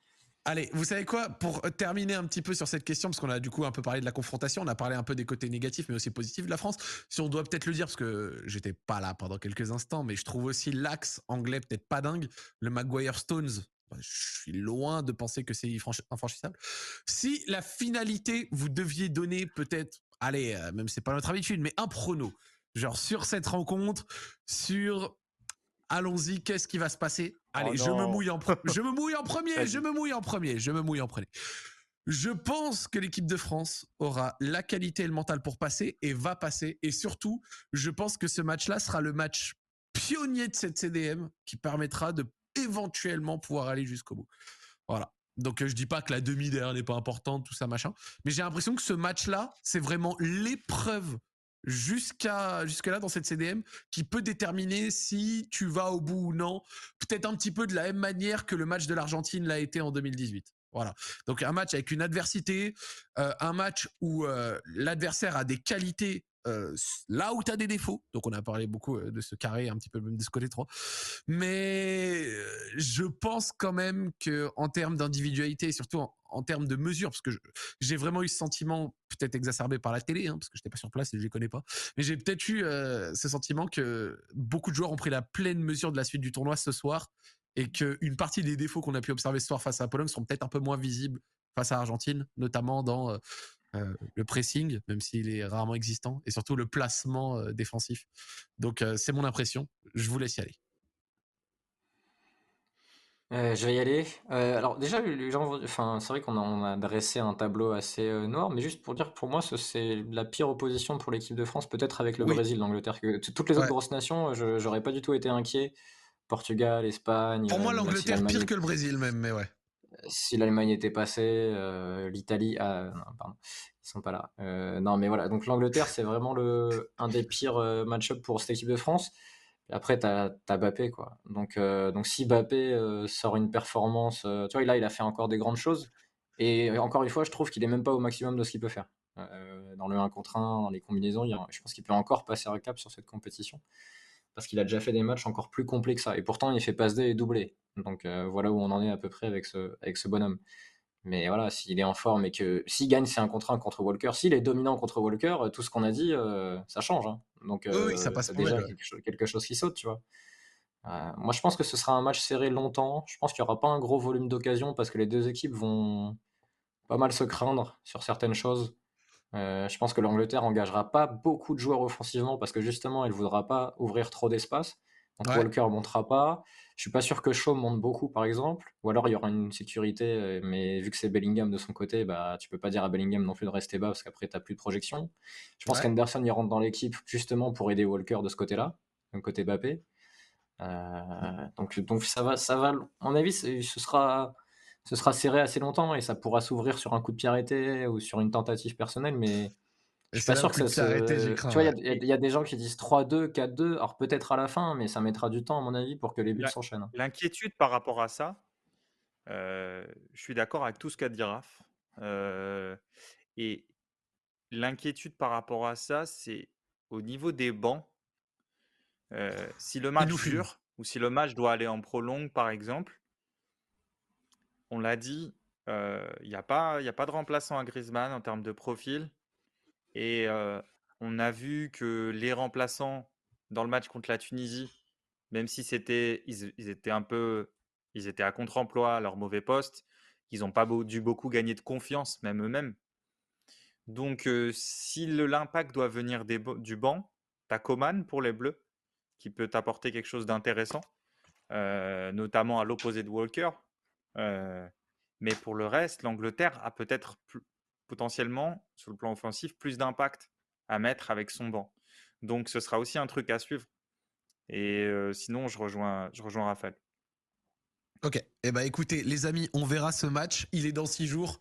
Allez, vous savez quoi? Pour terminer un petit peu sur cette question, parce qu'on a du coup un peu parlé de la confrontation, on a parlé un peu des côtés négatifs, mais aussi positifs de la France. Si on doit peut-être le dire, parce que j'étais pas là pendant quelques instants, mais je trouve aussi l'axe anglais peut-être pas dingue. Le Maguire Stones, bah, je suis loin de penser que c'est infranchissable. Si la finalité, vous deviez donner peut-être, allez, euh, même c'est pas notre habitude, mais un prono, genre sur cette rencontre, sur allons-y, qu'est-ce qui va se passer? Allez, oh je me mouille en je me mouille en premier, je me mouille en premier, je me mouille en premier. Je pense que l'équipe de France aura la qualité et le mental pour passer et va passer. Et surtout, je pense que ce match-là sera le match pionnier de cette CDM qui permettra de éventuellement pouvoir aller jusqu'au bout. Voilà. Donc je dis pas que la demi d'air n'est pas importante, tout ça machin, mais j'ai l'impression que ce match-là, c'est vraiment l'épreuve jusqu'à jusque là dans cette CDM qui peut déterminer si tu vas au bout ou non. Peut-être un petit peu de la même manière que le match de l'Argentine l'a été en 2018. Voilà. Donc un match avec une adversité, euh, un match où euh, l'adversaire a des qualités euh, là où tu as des défauts. Donc on a parlé beaucoup de ce carré, un petit peu même de ce côté 3. Mais je pense quand même que en termes d'individualité et surtout en, termes de mesure, parce que j'ai vraiment eu ce sentiment, peut-être exacerbé par la télé, hein, parce que j'étais pas sur place et je les connais pas, mais j'ai peut-être eu ce sentiment que beaucoup de joueurs ont pris la pleine mesure de la suite du tournoi ce soir et qu'une partie des défauts qu'on a pu observer ce soir face à Pologne seront peut-être un peu moins visibles face à Argentine, notamment dans euh, le pressing, même s'il est rarement existant, et surtout le placement euh, défensif. Donc euh, c'est mon impression. Je vous laisse y aller. je vais y aller. alors déjà, les gens, enfin, c'est vrai qu'on a, dressé un tableau assez noir, mais juste pour dire, pour moi, c'est la pire opposition pour l'équipe de France, peut-être avec le Brésil, l'Angleterre. Que toutes les autres grosses nations, je j'aurais pas du tout été inquiet. Portugal, Espagne. Pour moi, l'Angleterre pire que le Brésil, même, mais ouais si l'Allemagne était passée, euh, l'Italie, ah, non, pardon, ils sont pas là. Euh, non, mais voilà, donc l'Angleterre, c'est vraiment le, un des pires euh, match-up pour cette équipe de France. après, tu as, Bappé, quoi. Donc, si Bappé sort une performance, tu vois, là, il a fait encore des grandes choses. Et encore une fois, je trouve qu'il est même pas au maximum de ce qu'il peut faire. dans le 1 contre 1, dans les combinaisons, je pense qu'il peut encore passer un cap sur cette compétition parce qu'il a déjà fait des matchs encore plus complets que ça. Et pourtant, il fait passe D et doublé. Donc euh, voilà où on en est à peu près avec ce, avec ce bonhomme. Mais voilà, s'il est en forme et que s'il gagne, c'est un contre un contre Walker. S'il est dominant contre Walker, tout ce qu'on a dit, ça change. Hein. Donc, oui, ça passe déjà quelque, chose, qui saute, tu vois. moi, je pense que ce sera un match serré longtemps. Je pense qu'il n'y aura pas un gros volume d'occasion parce que les deux équipes vont pas mal se craindre sur certaines choses. Euh, je pense que l'Angleterre engagera pas beaucoup de joueurs offensivement parce que justement, elle voudra pas ouvrir trop d'espace. Donc Walker montera pas. Je suis pas sûr que Shaw monte beaucoup, par exemple. Ou alors il y aura une sécurité, euh, mais vu que c'est Bellingham de son côté, bah tu peux pas dire à Bellingham non plus de rester bas parce qu'après tu n'as plus de projection. Je pense qu'Anderson y rentre dans l'équipe justement pour aider Walker de ce côté-là, côté Bappé. Euh, donc, donc ça va, ça va. À mon avis, ce sera ce sera serré assez longtemps et ça pourra s'ouvrir sur un coup de pied arrêté ou sur une tentative personnelle, mais je suis pas sûr que ça se. tu vois, il y, a des gens qui disent 3-2, 4-2, alors peut-être à la fin, mais ça mettra du temps, à mon avis, pour que les buts s'enchaînent. L'inquiétude par rapport à ça, euh, je suis d'accord avec tout ce qu'a dit Raph. Euh, et l'inquiétude par rapport à ça, c'est au niveau des bancs. Euh, si le match dure, ou si le match doit aller en prolongue, par exemple, on l'a dit, il n'y a, pas, a pas de remplaçant à Griezmann en termes de profil. Et on a vu que les remplaçants dans le match contre la Tunisie, même si c'était, ils, étaient un peu, ils étaient à contre-emploi à leur mauvais poste, ils n'ont pas dû beaucoup gagner de confiance, même eux-mêmes. Donc, si l'impact doit venir du banc, tu as Coman pour les Bleus, qui peut t'apporter quelque chose d'intéressant, notamment à l'opposé de Walker. Euh, mais pour le reste, l'Angleterre a peut-être potentiellement, sur le plan offensif, plus d'impact à mettre avec son banc. Donc ce sera aussi un truc à suivre. Et euh, sinon, je rejoins, je rejoins Raphaël. Ok. Eh ben, écoutez, les amis, on verra ce match. Il est dans six jours.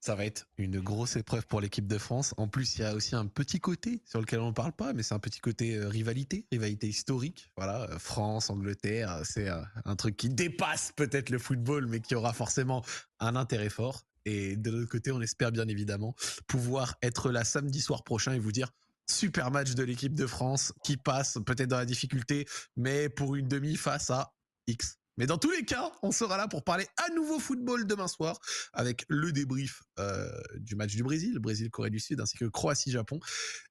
Ça va être une grosse épreuve pour l'équipe de France. En plus, il y a aussi un petit côté sur lequel on ne parle pas, mais c'est un petit côté euh, rivalité, rivalité historique. Voilà, euh, France, Angleterre, euh, c'est un truc qui dépasse peut-être le football, mais qui aura forcément un intérêt fort. Et de l'autre côté, on espère bien évidemment pouvoir être là samedi soir prochain et vous dire super match de l'équipe de France qui passe peut-être dans la difficulté, mais pour une demi face à X mais dans tous les cas, on sera là pour parler à nouveau football demain soir avec le débrief euh, du match du Brésil, Brésil-Corée du Sud, ainsi que Croatie-Japon.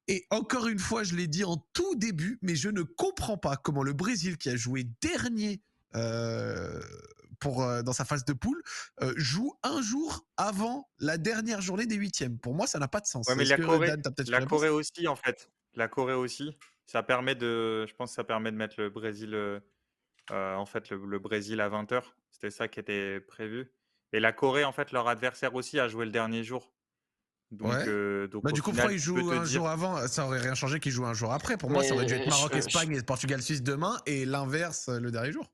Et encore une fois, je l'ai dit en tout début, mais je ne comprends pas comment le Brésil, qui a joué dernier euh, pour, euh, dans sa phase de poule, joue un jour avant la dernière journée des huitièmes. Pour moi, ça n'a pas de sens. mais la, Corée, la Corée aussi, en fait. La Corée aussi. Ça permet de, je pense que ça permet de mettre le Brésil en fait, le, Brésil à 20h. C'était ça qui était prévu. Et la Corée, en fait, leur adversaire aussi a joué le dernier jour. Donc, euh, bah, du coup, pourquoi ils jouent un jour avant? Ça aurait rien changé qu'ils jouent un jour après. Pour moi, ça aurait dû être Maroc-Espagne et Portugal-Suisse demain et l'inverse euh, le dernier jour.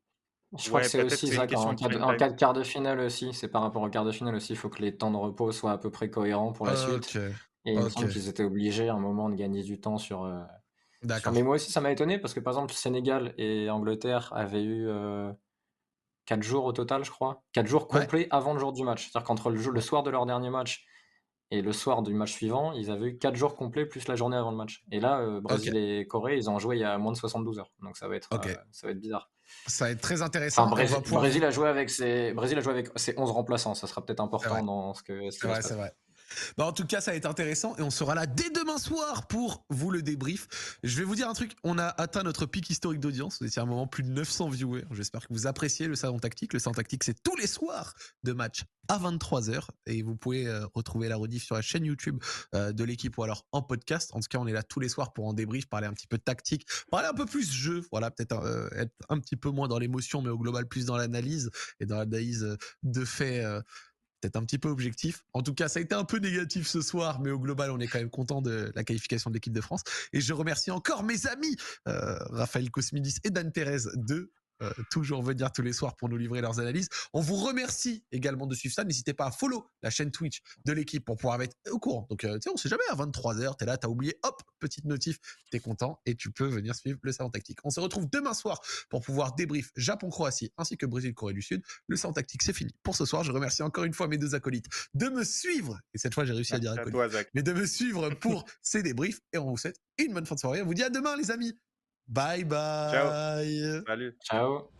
Je crois que c'est aussi ça, en, cas de, quart de finale aussi, c'est par rapport au quart de finale aussi, il faut que les temps de repos soient à peu près cohérents pour la suite. Et il me semble qu'ils étaient obligés à un moment de gagner du temps sur, mais moi aussi, ça m'a étonné parce que par exemple, Sénégal et Angleterre avaient eu 4 jours au total, je crois. 4 jours complets avant le jour du match. C'est-à-dire qu'entre le, le soir de leur dernier match et le soir du match suivant, ils avaient eu 4 jours complets plus la journée avant le match. Et là, Brésil et Corée, ils ont joué il y a moins de 72 heures. Donc ça va être, ça va être bizarre. Ça va être très intéressant. Brésil, a joué avec ses, Brésil a joué avec ses 11 remplaçants. Ça sera peut-être important dans ce que. C'est vrai, c'est vrai. Bah, en tout cas, ça va être intéressant et on sera là dès demain soir pour vous le débrief. Je vais vous dire un truc, on a atteint notre pic historique d'audience. Vous étiez à un moment plus de 900 viewers. J'espère que vous appréciez le salon tactique. Le salon tactique, c'est tous les soirs de match à 23h et vous pouvez euh, retrouver la rediff sur la chaîne YouTube euh, de l'équipe ou alors en podcast. En tout cas, on est là tous les soirs pour en débrief, parler un petit peu de tactique, parler un peu plus jeu, voilà, peut-être euh, être un petit peu moins dans l'émotion, mais au global plus dans l'analyse et dans l'analyse de faits peut-être un petit peu objectif. En tout cas, ça a été un peu négatif ce soir, mais au global, on est quand même content de la qualification de l'équipe de France. Et je remercie encore mes amis euh, Raphaël Cosmidis et Dan Thérèse de euh, toujours venir tous les soirs pour nous livrer leurs analyses. On vous remercie également de suivre ça. N'hésitez pas à follow la chaîne Twitch de l'équipe pour pouvoir être au courant. Donc, euh, tu sais, on sait jamais, à 23h, t'es là, t'as oublié, hop, petite notif, t'es content et tu peux venir suivre le salon tactique. On se retrouve demain soir pour pouvoir débrief Japon-Croatie ainsi que Brésil-Corée du Sud. Le salon tactique, c'est fini pour ce soir. Je remercie encore une fois mes deux acolytes de me suivre. Et cette fois, j'ai réussi à dire acolyte. Mais de me suivre pour ces débriefs. Et on vous souhaite une bonne fin de soirée. On vous dit à demain, les amis. Bye bye. Ciao. Salut. Ciao.